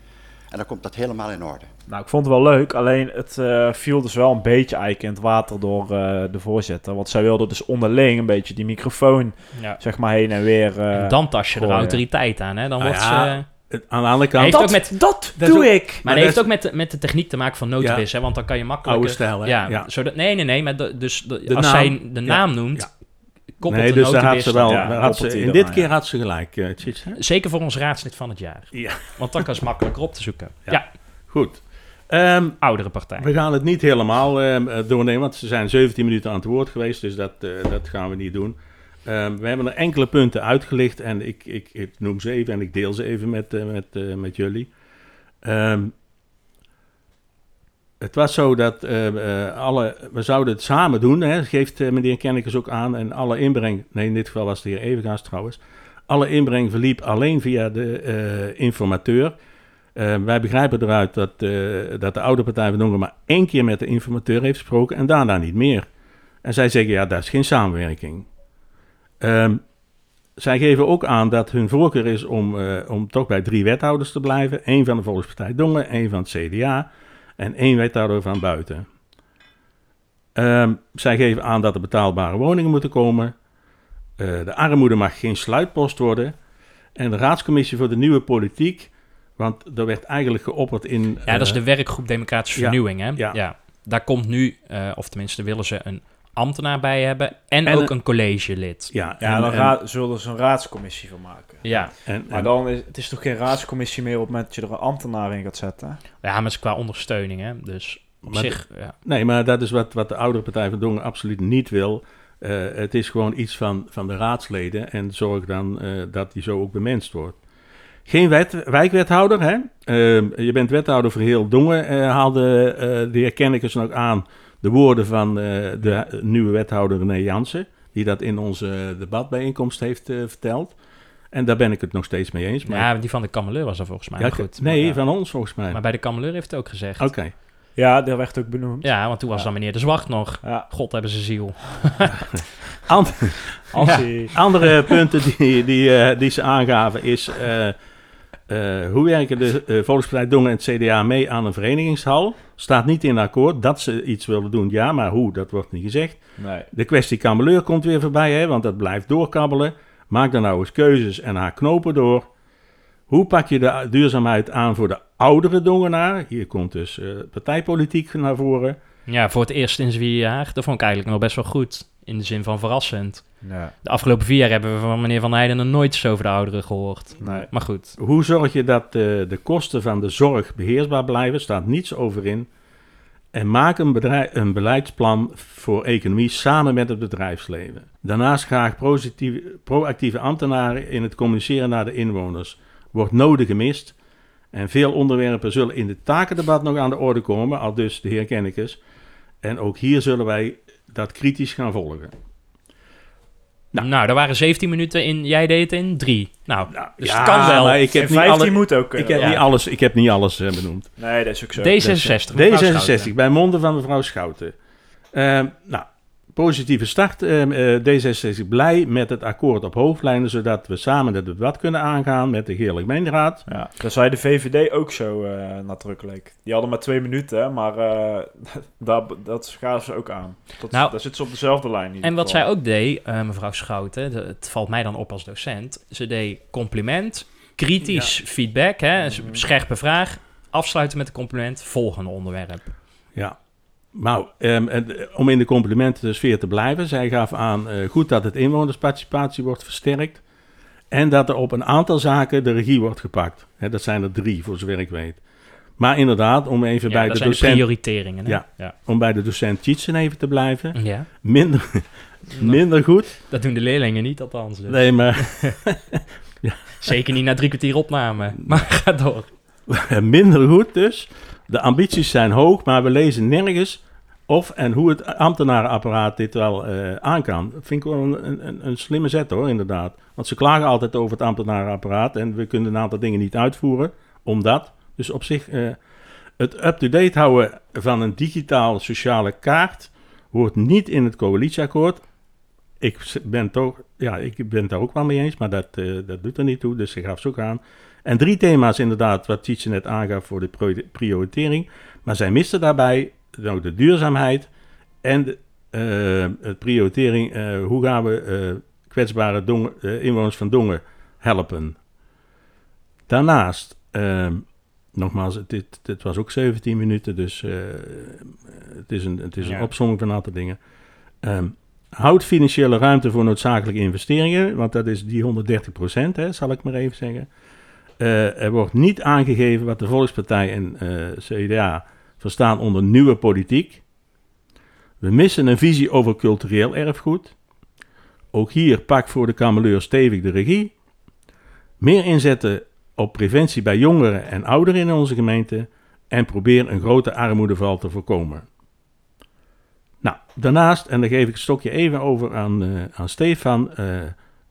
S12: En dan komt dat helemaal in orde.
S6: Nou, ik vond het wel leuk, alleen het eh, viel dus wel een beetje eigenlijk in het water door eh, de voorzitter. Want zij wilde dus onderling een beetje die microfoon,
S4: Ja.
S6: zeg maar, heen en weer eh,
S4: En dan tas je er autoriteit aan, hè? Dan
S5: Nou
S4: wordt
S5: ja,
S4: ze...
S5: Aan de andere kant,
S4: Heeft
S6: Dat,
S4: ook met-
S6: dat, doe
S5: ook-
S6: ik!
S4: Maar
S5: Maar
S4: dat heeft ook met de, met de techniek te maken van notebis, hè? Want dan kan je makkelijk...
S5: Oude stijl, hè?
S4: Ja,
S5: Ja.
S4: Zodat, nee, nee, nee. Maar de- dus de-
S5: De
S4: als
S5: naam-
S4: zij de naam
S5: ja,
S4: noemt,
S5: nee, dus daar had ze wel,
S6: ja,
S5: had ze, in dit keer had ze gelijk, Tjits, hè?
S4: Zeker voor ons raadslid van het jaar.
S5: Ja.
S4: Want kan ze makkelijker op te zoeken.
S5: Ja.
S4: Ja,
S5: Goed. Ehm,
S4: oudere partij.
S5: We gaan het niet helemaal ehm, eh, doornemen, want ze zijn 17 minuten aan het woord geweest, dus dat, eh, dat gaan we niet doen. Ehm, we hebben er enkele punten uitgelicht en ik, ik, ik noem ze even en ik deel ze even met, met, met jullie. Ehm, het was zo dat eh, eh, alle, we zouden het samen doen, hè, geeft eh, meneer Kennekes ook aan, en alle inbreng, nee in dit geval was het de heer Evengaas trouwens, alle inbreng verliep alleen via de informateur. Wij begrijpen eruit dat, dat de oude Partij van Dongen maar één keer met de informateur heeft gesproken en daarna niet meer. En zij zeggen, ja, dat is geen samenwerking. Ehm, zij geven ook aan dat hun voorkeur is om, om toch bij drie wethouders te blijven. Eén van de Volkspartij Dongen, één van het CDA en één wethouder van buiten. Ehm, zij geven aan dat er betaalbare woningen moeten komen. Eh, de armoede mag geen sluitpost worden. En de raadscommissie voor de nieuwe politiek want er werd eigenlijk geopperd in...
S4: Ja, dat is
S5: eh,
S4: de werkgroep Democratische
S5: ja,
S4: Vernieuwing, hè?
S5: ja.
S4: Daar komt nu, eh, of tenminste willen ze een ambtenaar bij hebben en,
S5: En
S4: ook
S5: een-
S4: collegelid.
S5: Ja,
S6: Ja,
S5: en-
S6: dan
S5: en-
S6: zullen ze een raadscommissie van maken.
S4: Ja,
S5: en-
S6: Maar
S5: en-
S6: dan is het is toch geen raadscommissie meer op het moment dat je er een ambtenaar in gaat zetten?
S4: ja maar het qua ondersteuning, hè? Dus op
S5: Maar
S4: zich, ja.
S5: Nee, maar dat is wat, wat de oudere Partij van Dongen absoluut niet wil. Eh, het is gewoon iets van, van de raadsleden en zorg dan eh, dat die zo ook bemenst wordt. Geen wet, wijkwethouder, hè? Ehm, je bent wethouder voor heel Dongen, eh, haalde eh, de heer Kennekes nog aan de woorden van eh, de nieuwe wethouder René Jansen, die dat in onze debatbijeenkomst heeft eh, verteld. En daar ben ik het nog steeds mee eens. Maar,
S4: ja, die van de kameleur was er volgens mij.
S5: Ja,
S4: goed.
S5: nee,
S4: Maar,
S5: van ons volgens mij.
S4: Maar bij de kameleur heeft het ook gezegd.
S5: Oké.
S6: Ja, dat werd ook benoemd.
S4: Ja, want toen was
S6: Ja.
S4: dan meneer De Zwart nog.
S6: Ja.
S4: God hebben ze ziel.
S6: Als
S5: Andere punten die, die, eh, die ze aangaven is... eh, eh, hoe werken de eh, Volkspartij Dongen en het CDA mee aan een verenigingshal? Staat niet in akkoord dat ze iets willen doen, ja, maar hoe, dat wordt niet gezegd.
S6: Nee.
S5: De kwestie kameleur komt weer voorbij, hè, want dat blijft doorkabbelen. Maak dan nou eens keuzes en haak knopen door. Hoe pak je de duurzaamheid aan voor de oudere Dongenaar? Hier komt dus eh, partijpolitiek naar voren.
S4: Ja, voor het eerst in vier jaar. Dat vond ik eigenlijk nog best wel goed. In de zin van verrassend.
S6: Ja.
S4: De afgelopen vier jaar hebben we van meneer Van Heijden nog nooit zo over de ouderen gehoord.
S6: Nee.
S4: Maar goed.
S5: Hoe zorg je dat eh, de kosten van de zorg beheersbaar blijven? Staat niets over in. En maak een, bedrijf, een beleidsplan voor economie samen met het bedrijfsleven. Daarnaast graag positieve, proactieve ambtenaren in het communiceren naar de inwoners. Wordt nodig gemist. En veel onderwerpen zullen in het takendebat nog aan de orde komen, al dus de heer Kennekes. En ook hier zullen wij dat kritisch gaan volgen.
S4: Nou, er waren 17 minuten in, jij deed het in 3. Nou, dus
S5: ja,
S4: het kan wel.
S5: maar ik heb niet
S6: 15
S5: alle-
S6: moet ook, eh,
S5: Ik heb,
S4: ja.
S5: niet alles, ik heb niet alles eh, benoemd.
S6: Nee, dat is ook zo.
S4: D66. mevrouw
S5: D66,
S4: Schouten.
S5: bij monden van mevrouw Schouten. Ehm, nou, positieve start. Ehm, eh, D66 blij met het akkoord op hoofdlijnen, zodat we samen het debat kunnen aangaan met de Geerlijk Gemeenteraad.
S6: Ja, dat zei de VVD ook zo eh, nadrukkelijk. Die hadden maar twee minuten, maar eh, dat, dat gaven ze ook aan. Dat,
S4: Nou,
S6: daar zitten ze op dezelfde lijn. in ieder
S4: En wat
S6: geval.
S4: zij ook deed, mevrouw Schouten, de- het valt mij dan op als docent. Ze deed compliment, kritisch feedback, hè, s- scherpe vraag, afsluiten met een compliment, volgende onderwerp.
S5: Ja. Nou, ehm, eh, om in de complimentensfeer te blijven, zij gaf aan eh, goed dat het inwonersparticipatie wordt versterkt en dat er op een aantal zaken de regie wordt gepakt. Dat zijn er drie, voor zover ik weet. Maar inderdaad, om even
S4: Ja,
S5: bij de
S4: zijn de
S5: docent...
S4: prioriteringen, hè?
S5: Ja,
S4: Ja.
S5: om bij de docent Tjitsen even te blijven.
S4: Ja.
S5: Minder, minder goed.
S4: Dat doen de leerlingen niet, althans. Dus.
S5: Nee, maar...
S4: Zeker niet na drie kwartier opname. Maar ga door.
S5: Minder goed dus. De ambities zijn hoog, maar we lezen nergens of en hoe het ambtenarenapparaat dit wel eh aan kan. Dat vind ik wel een, een, een slimme zet hoor, inderdaad. Want ze klagen altijd over het ambtenarenapparaat en we kunnen een aantal dingen niet uitvoeren, omdat. Dus op zich, eh, het up-to-date houden van een digitaal sociale kaart hoort niet in het coalitieakkoord. Ik ben, toch, ja, ik ben het daar ook wel mee eens, maar dat, eh, dat doet er niet toe, dus ik gaf ze aan. En drie thema's inderdaad, wat Tietje net aangaf voor de prioritering. Maar zij miste daarbij nou, de duurzaamheid en de eh, het prioritering. eh, hoe gaan we eh, kwetsbare Dongen- inwoners van Dongen helpen? Daarnaast, eh, nogmaals, dit, dit was ook 17 minuten, dus het is een, het is een
S4: Ja.
S5: opsomming van een aantal dingen. Ehm houd financiële ruimte voor noodzakelijke investeringen, want dat is die 130 procent, zal ik maar even zeggen. Eh, er wordt niet aangegeven wat de Volkspartij en eh, CDA verstaan onder nieuwe politiek. We missen een visie over cultureel erfgoed. Ook hier pak voor de kameleur stevig de regie. Meer inzetten op preventie bij jongeren en ouderen in onze gemeente. En probeer een grote armoedeval te voorkomen. Nou, daarnaast, en dan geef ik het stokje even over aan, eh, aan Stefan.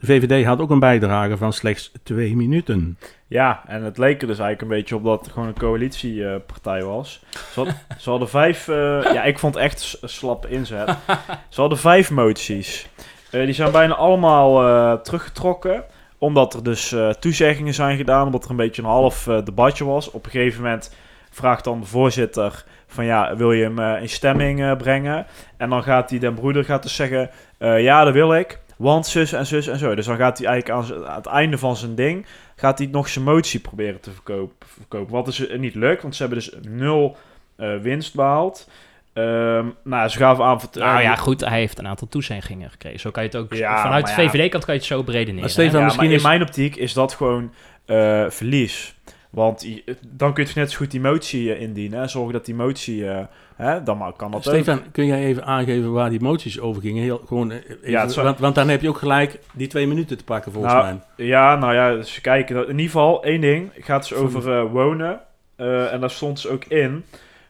S5: De VVD had ook een bijdrage van slechts twee minuten.
S6: Ja, en het leek er dus eigenlijk een beetje op dat het gewoon een coalitiepartij was. Ze, had- ze hadden vijf... eh, ja, ik vond het echt slap inzet. Ze hadden vijf moties. Eh, die zijn bijna allemaal eh, teruggetrokken. Omdat er dus eh, toezeggingen zijn gedaan. Omdat er een beetje een half debatje was. Op een gegeven moment vraagt dan de voorzitter... van ja, wil je hem in stemming brengen? En dan gaat hij, den broeder gaat dus zeggen... eh, ja, dat wil ik. Want zus en zus en zo. Dus dan gaat hij eigenlijk aan, het einde van zijn ding... gaat hij nog zijn motie proberen te verkopen. verkopen wat dus eh, niet lukt. Want ze hebben dus nul eh, winst behaald. Ehm, nou, ze gaven aan...
S4: Nou ja, goed, hij heeft een aantal toezeggingen gekregen. Zo kan je het ook...
S6: Ja,
S4: vanuit de
S6: maar ja.
S4: VVD-kant kan je het zo bredeneren.
S5: Maar Stefan,
S4: hè?
S6: Ja,
S5: misschien
S6: maar in
S5: is-
S6: mijn optiek is dat gewoon eh, verlies. Want dan kun je net zo goed die motie eh, indienen. En zorgen dat die motie... eh, hè, dan maar kan dat ook.
S5: Stefan, kun jij even aangeven waar die moties over gingen? Heel, gewoon, eh, even,
S6: Ja, zou-
S5: want, want dan heb je ook gelijk die twee minuten te pakken volgens
S6: Nou,
S5: mij.
S6: Ja, nou ja, dus kijken. In ieder geval, één ding. Gaat dus over wonen. En daar stond dus ook in...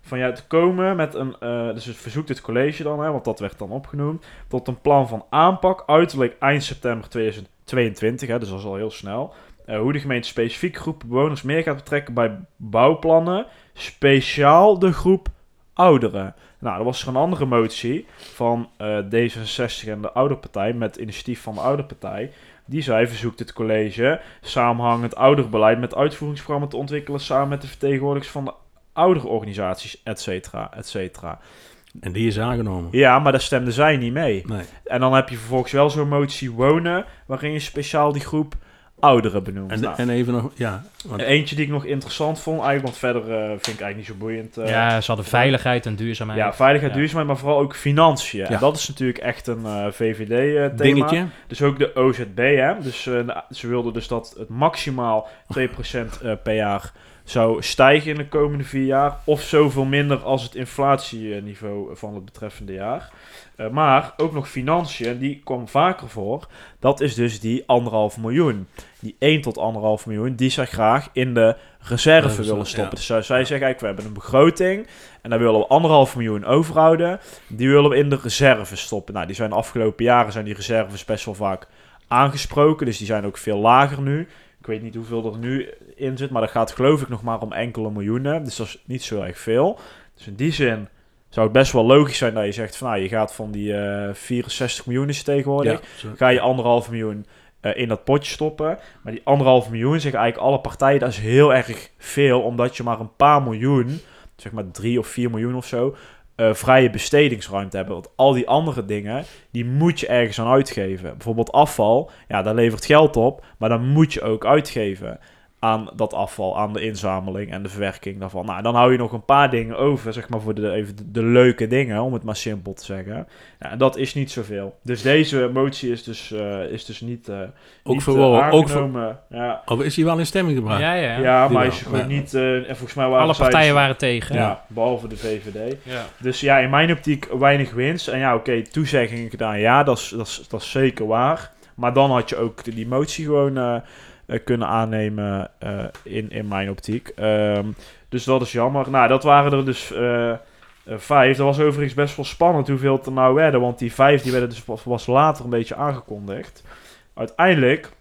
S6: Van ja, te komen met een... dus het verzoekt het college dan, hè, want dat werd dan opgenoemd... tot een plan van aanpak uiterlijk eind september 2022. Hè, dus dat is al heel snel. Eh, hoe de gemeente specifiek groepen bewoners meer gaat betrekken bij bouwplannen. Speciaal de groep ouderen. Nou, er was er een andere motie van eh, D66 en de Ouderpartij... met initiatief van de Ouderpartij... Die zei, verzoekt het college samenhangend ouderbeleid met uitvoeringsprogramma te ontwikkelen samen met de vertegenwoordigers van de ouderorganisaties, et cetera, et cetera.
S5: En die is aangenomen.
S6: Ja, maar daar stemden zij niet mee.
S5: Nee.
S6: En dan heb je vervolgens wel zo'n motie wonen, waarin je speciaal die groep ouderen benoemt.
S5: En,
S6: Nou,
S5: en even nog, ja. Want,
S6: Eentje die ik nog interessant vond, eigenlijk, want verder eh, vind ik eigenlijk niet zo boeiend. eh.
S4: Ja, ze hadden veiligheid en duurzaamheid.
S6: Ja, veiligheid,
S4: Ja.
S6: duurzaamheid, maar vooral ook financiën.
S5: Ja.
S6: En dat is natuurlijk echt een eh, VVD-thema.
S5: Dingetje.
S6: Dus ook de OZB, hè. Dus eh, ze wilden dus dat het maximaal 2% eh, per jaar zou stijgen in de komende vier jaar. Of zoveel minder als het inflatieniveau van het betreffende jaar. Eh, maar ook nog financiën, die kwam vaker voor. Dat is dus die anderhalf miljoen. Die 1 tot anderhalf miljoen, die zij graag in de reserve willen stoppen.
S5: ja.
S6: Dus zij, zeggen eigenlijk, we hebben een begroting. En daar willen we anderhalf miljoen overhouden. Die willen we in de reserve stoppen. Nou, die zijn de afgelopen jaren zijn die reserves best wel vaak aangesproken. Dus die zijn ook veel lager nu. Ik weet niet hoeveel er nu in zit, maar dat gaat geloof ik nog maar om enkele miljoenen. Dus dat is niet zo erg veel. Dus in die zin zou het best wel logisch zijn dat je zegt van nou, je gaat van die eh 64 miljoen is tegenwoordig.
S5: Ja,
S6: ga je anderhalf miljoen eh, in dat potje stoppen. Maar die anderhalf miljoen zeggen eigenlijk alle partijen, dat is heel erg veel, omdat je maar een paar miljoen, zeg maar drie of vier miljoen of zo, eh, vrije bestedingsruimte hebben. Want al die andere dingen, die moet je ergens aan uitgeven. Bijvoorbeeld afval, ja, dat levert geld op, maar dan moet je ook uitgeven aan dat afval, aan de inzameling en de verwerking daarvan. Nou, dan hou je nog een paar dingen over, zeg maar, voor de, even de, de leuke dingen, om het maar simpel te zeggen. Ja, en dat is niet zoveel. Dus deze motie is dus, eh, is dus niet, eh
S5: Ook
S6: niet,
S5: voor
S6: eh,
S5: ook voor-.
S6: Ja.
S5: Of is hij wel in stemming gebracht?
S4: Ja, ja.
S6: Ja, maar is gewoon
S5: ja.
S6: niet... eh, en volgens mij waren
S4: Alle partijen waren tegen.
S6: Ja, behalve de VVD.
S4: Ja.
S6: Dus ja, in mijn optiek weinig winst. En ja, oké, toezeggingen gedaan. Ja, dat is, dat, is, dat is zeker waar. Maar dan had je ook die motie gewoon kunnen aannemen eh, in, in mijn optiek. Ehm, dus dat is jammer. Nou, dat waren er dus eh, eh, vijf. Dat was overigens best wel spannend hoeveel het er nou werden. Want die vijf die werden dus pas, later een beetje aangekondigd. Uiteindelijk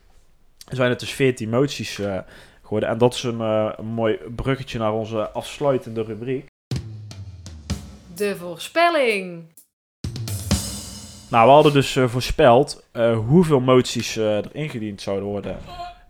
S6: zijn het dus 14 moties eh, geworden. En dat is een, eh, een mooi bruggetje naar onze afsluitende rubriek.
S7: De voorspelling.
S6: Nou, we hadden dus eh, voorspeld eh, hoeveel moties eh, er ingediend zouden worden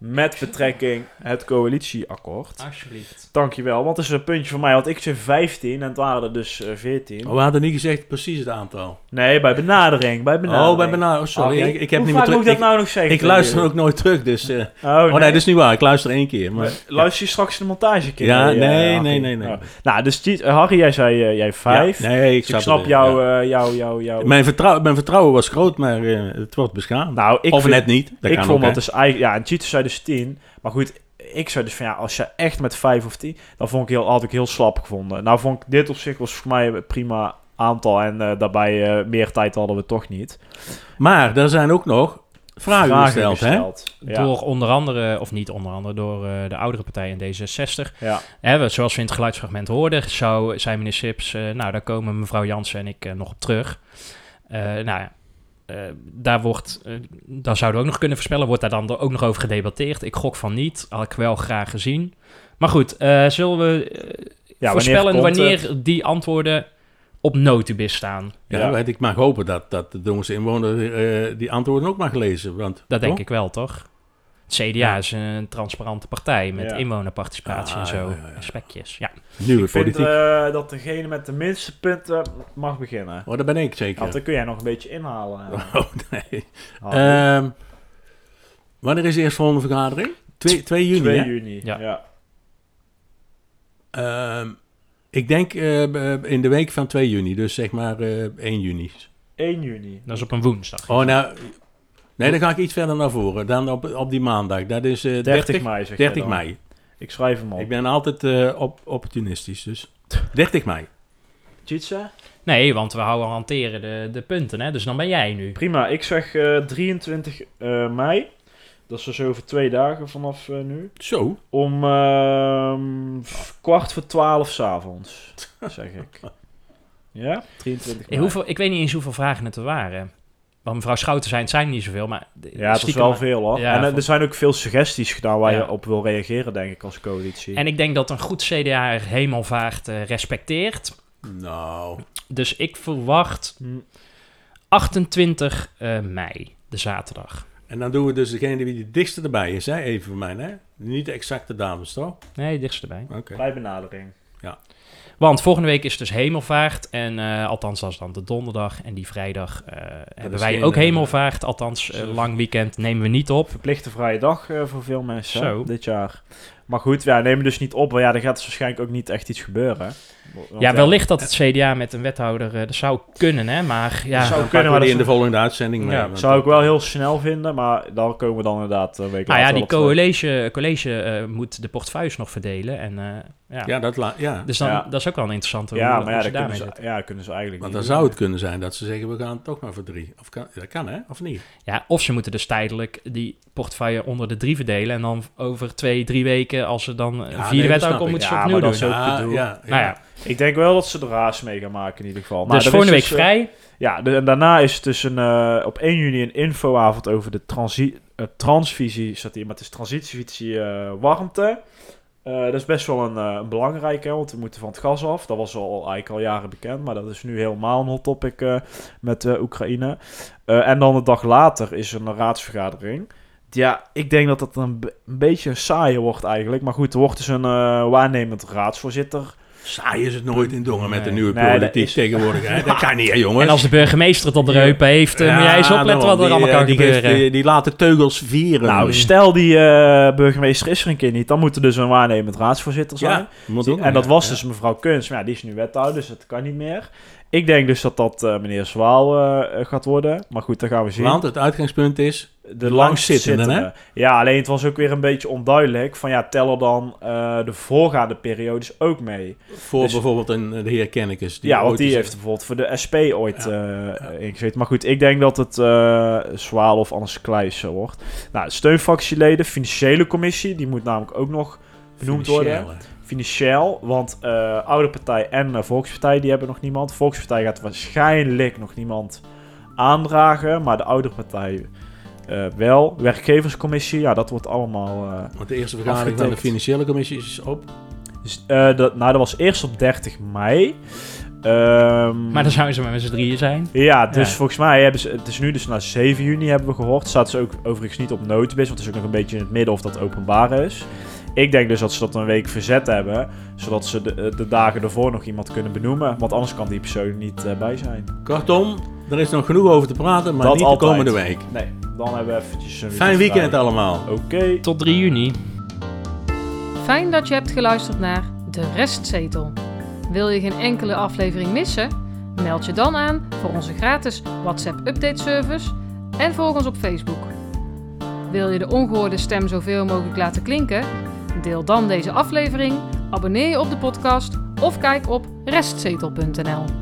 S6: met betrekking het coalitieakkoord.
S4: Alsjeblieft.
S6: Dankjewel, want het is een puntje voor mij, want ik zei 15 en het waren er dus eh, 14.
S5: Oh, we hadden niet gezegd precies het aantal.
S6: Nee, bij benadering, bij benadering.
S5: Oh, bij benadering. Oh, sorry.
S6: Oh,
S5: ik, ik heb
S6: hoe
S5: niet
S6: vaak
S5: meer
S6: moet
S5: terug.
S6: ik dat nou nog zeggen?
S5: Ik luister
S6: jullie?
S5: ook nooit terug, dus... eh,
S6: Oh,
S5: oh, nee.
S6: nee.
S5: dat is niet waar. Ik luister één keer. Maar,
S6: Luister je straks de montage keer?
S5: Ja,
S6: eh,
S5: nee, nee, nee, nee.
S6: Oh. Nou, dus eh, Harry, jij zei eh, jij vijf.
S5: Ja, nee, ik
S6: Dus ik
S5: snap
S6: snap
S5: het,
S6: jou,
S5: ja.
S6: eh, jou, jou, jou.
S5: Mijn, vertrouw, mijn vertrouwen was groot, maar eh, het wordt beschaamd.
S6: Nou, ik
S5: of
S6: vind-
S5: net niet. Dat
S6: ik
S5: kan
S6: vond
S5: ook,
S6: dat dus eigenlijk... Ja, en Cheetah zei dus 10. Maar goed, ik zei dus van ja, als je echt met 5 of 10... Dan vond ik heel, had ik heel slap gevonden. Nou vond ik dit op zich was voor mij een prima aantal. En eh, daarbij eh, meer tijd hadden we toch niet.
S5: Maar er zijn ook nog vragen, gesteld, hè?
S6: Ja.
S4: Door onder andere, of niet onder andere, door eh, de oudere partij in D66.
S6: Ja.
S4: Hè, we- zoals we in het geluidsfragment hoorden, zou, zei meneer Sips, eh, nou daar komen mevrouw Jansen en ik nog op terug. Eh, nou ja, eh, daar, wordt, daar zouden we ook nog kunnen voorspellen, wordt daar dan ook nog over gedebatteerd. Ik gok van niet, had ik wel graag gezien. Maar goed, eh, zullen we
S6: wanneer
S4: voorspellen wanneer,
S6: het?
S4: die antwoorden op notubis staan?
S5: Ja, want ik mag hopen dat, dat de Dongense inwoner eh, die antwoorden ook mag lezen. Want,
S4: Dat denk ik wel, toch? CDA
S5: Ja.
S4: is een transparante partij met
S6: Ja.
S4: inwonerparticipatie
S5: Ah,
S4: en zo.
S5: ja, ja, ja.
S4: en spekjes. Ja.
S5: Nieuwe
S6: Ik vind eh, dat degene met de minste punten mag beginnen.
S5: Oh, dat ben ik zeker.
S6: Want dan kun jij nog een beetje inhalen.
S5: Oh, nee.
S6: Ah,
S5: Ehm, wanneer is de eerstvolgende vergadering? 2, 2 juni,
S6: 2
S5: hè?
S6: juni, ja.
S4: Ja.
S5: Ehm, ik denk eh, b- in de week van 2 juni, dus zeg maar eh 1 juni.
S6: 1 juni.
S4: Dat is op een woensdag.
S5: Oh, nou... Nee, dan ga ik iets verder naar voren. Dan op, op die maandag. Dat is eh
S6: 30,
S5: 30,
S6: mei zeg jij
S5: 30
S6: dan.
S5: mei.
S6: Ik schrijf hem op.
S5: Ik ben altijd eh, op, opportunistisch, dus 30 mei.
S6: Tjitsa?
S4: Nee, want we houden hanteren de, de punten, hè? dus dan ben jij nu.
S6: Prima, ik zeg eh 23 eh, mei. Dat is dus over twee dagen vanaf eh, nu.
S5: Zo.
S6: Om ehm, kwart voor twaalf s'avonds, zeg ik. Ja? 23
S4: Eh,
S6: mei.
S4: hoeveel, ik weet niet eens hoeveel vragen het er waren. Want mevrouw Schouten zei, het zijn niet zoveel, maar...
S6: Ja, het is wel
S4: maar-
S6: veel hoor.
S4: Ja,
S6: en eh, er zijn ook veel suggesties gedaan waar
S4: Ja.
S6: je op wil reageren, denk ik, als coalitie.
S4: En ik denk dat een goed CDA er hemelvaart eh, respecteert.
S5: Nou...
S4: Dus ik verwacht
S6: Hm.
S4: 28 eh, mei, de zaterdag.
S5: En dan doen we dus degene die het dichtste erbij is, hè? Even voor mij, hè? Niet de exacte dames, toch?
S4: Nee, dichtst erbij.
S5: Oké.
S6: Bij benadering.
S5: Ja.
S4: Want volgende week is dus hemelvaart. En eh, althans, dat is dan de donderdag. En die vrijdag eh, hebben wij
S5: geen,
S4: ook
S5: eh,
S4: hemelvaart. Althans, lang weekend nemen we niet op.
S6: Verplichte vrije dag voor veel mensen
S4: Zo.
S6: dit jaar. Maar goed, ja, neem het dus niet op. Want ja, er gaat dus waarschijnlijk ook niet echt iets gebeuren. Want
S4: Ja, wellicht dat het CDA met een wethouder, eh, dat zou kunnen, hè? Maar ja,
S6: Dat zou kunnen, maar
S5: die in de volgende uitzending mee.
S4: Ja,
S6: Zou ik wel heel snel vinden, maar dan komen we dan inderdaad een week
S4: nou ja, die college, college eh, moet de portefeuilles nog verdelen. En, eh, ja.
S5: Ja, dat la- ja.
S4: Dus dan,
S6: Ja.
S4: dat is ook wel een interessante
S6: Ja,
S4: hoe,
S6: maar ja,
S4: ze
S6: kunnen ze, ja, kunnen ze eigenlijk
S5: Want dan zou het kunnen zijn dat ze zeggen, we gaan toch maar voor drie. Of kan, dat kan hè, of niet?
S4: Ja, of ze moeten dus tijdelijk die portefeuille onder de drie verdelen. En dan over twee, drie weken, als ze dan een
S5: nee,
S4: vierde
S5: dat
S4: wet moeten ze
S6: Ja,
S4: opnieuw doen.
S6: dat is ook
S5: Ja,
S6: gedoe.
S5: ja, ja.
S4: Nou ja,
S6: Ik denk wel dat ze de raas mee gaan maken in ieder geval. Nou,
S4: dus
S6: er
S4: volgende week
S6: dus, eh,
S4: vrij.
S6: Ja, de- en daarna is het dus een, eh, op 1 juni een infoavond over de transi eh, transvisie, staat hier, maar het is transitievisie warmte. Dat is best wel een, een belangrijke, hè, want we moeten van het gas af. Dat was al eigenlijk al jaren bekend, maar dat is nu helemaal een hot topic met Oekraïne. En dan een dag later is er een raadsvergadering. Ja, ik denk dat dat een, be- een beetje saaier wordt eigenlijk. Maar goed, er wordt dus een waarnemend raadsvoorzitter.
S5: Saai is het nooit in Dongen met de nieuwe
S6: Nee, dat
S5: politiek
S6: is-
S5: tegenwoordig. Hè? Dat kan niet, hè, jongens.
S4: En als de burgemeester het op de heupen heeft, eh, moet jij eens opletten wat er
S5: Die,
S4: allemaal
S5: eh,
S4: kan
S5: die
S4: gebeuren.
S5: Die, die laat de teugels vieren.
S6: Nou, stel die eh, burgemeester is er een keer niet, dan moet er dus een waarnemend raadsvoorzitter zijn.
S5: ja,
S6: en dat was dus mevrouw Kunst, maar ja, die is nu wethouder, dus dat kan niet meer. Ik denk dus dat dat meneer Zwaal gaat worden, maar goed, dat gaan we zien.
S5: Want het uitgangspunt is
S6: de
S5: langzittende,
S6: langzittende. Ja, alleen het was ook weer een beetje onduidelijk van ja, tel er dan eh, de voorgaande periodes ook mee.
S5: voor
S6: Dus-
S5: bijvoorbeeld een, de heer Kennekes. Die
S6: ja, want die heeft bijvoorbeeld voor de SP ooit eh, ingezeten. Maar goed, ik denk dat het eh Zwaal of anders Kleijs wordt. Nou, de steunfractieleden, financiële commissie, die moet namelijk ook nog benoemd worden. Financieel, want Oude Partij en Volkspartij, die hebben nog niemand. Volkspartij gaat waarschijnlijk nog niemand aandragen, maar de Oudere Partij eh, wel. Werkgeverscommissie, ja, dat wordt allemaal... eh,
S5: Want de eerste vergadering van de financiële commissie is op.
S6: dus, eh, dat, nou, dat was eerst op 30 mei. Ehm,
S4: Maar dan zouden ze maar met z'n drieën zijn.
S6: Ja, dus
S4: Ja.
S6: volgens mij hebben ze... Het is nu dus na 7 juni hebben we gehoord. Staat ze ook overigens niet op notenbis, want het is ook nog een beetje in het midden of dat openbaar is. Ik denk dus dat ze dat een week verzet hebben, zodat ze de, de dagen ervoor nog iemand kunnen benoemen. Want anders kan die persoon niet eh, bij zijn.
S5: Kortom, er is nog genoeg over te praten, maar
S6: Dat
S5: niet
S6: altijd.
S5: de komende week.
S6: Nee, dan hebben we eventjes een
S5: Fijn weekend
S6: vrij.
S5: allemaal.
S6: Oké.
S4: Tot 3 juni.
S7: Fijn dat je hebt geluisterd naar De Restzetel. Wil je geen enkele aflevering missen? Meld je dan aan voor onze gratis WhatsApp update service en volg ons op Facebook. Wil je de ongehoorde stem zoveel mogelijk laten klinken? Deel dan deze aflevering, abonneer je op de podcast of kijk op restzetel.nl.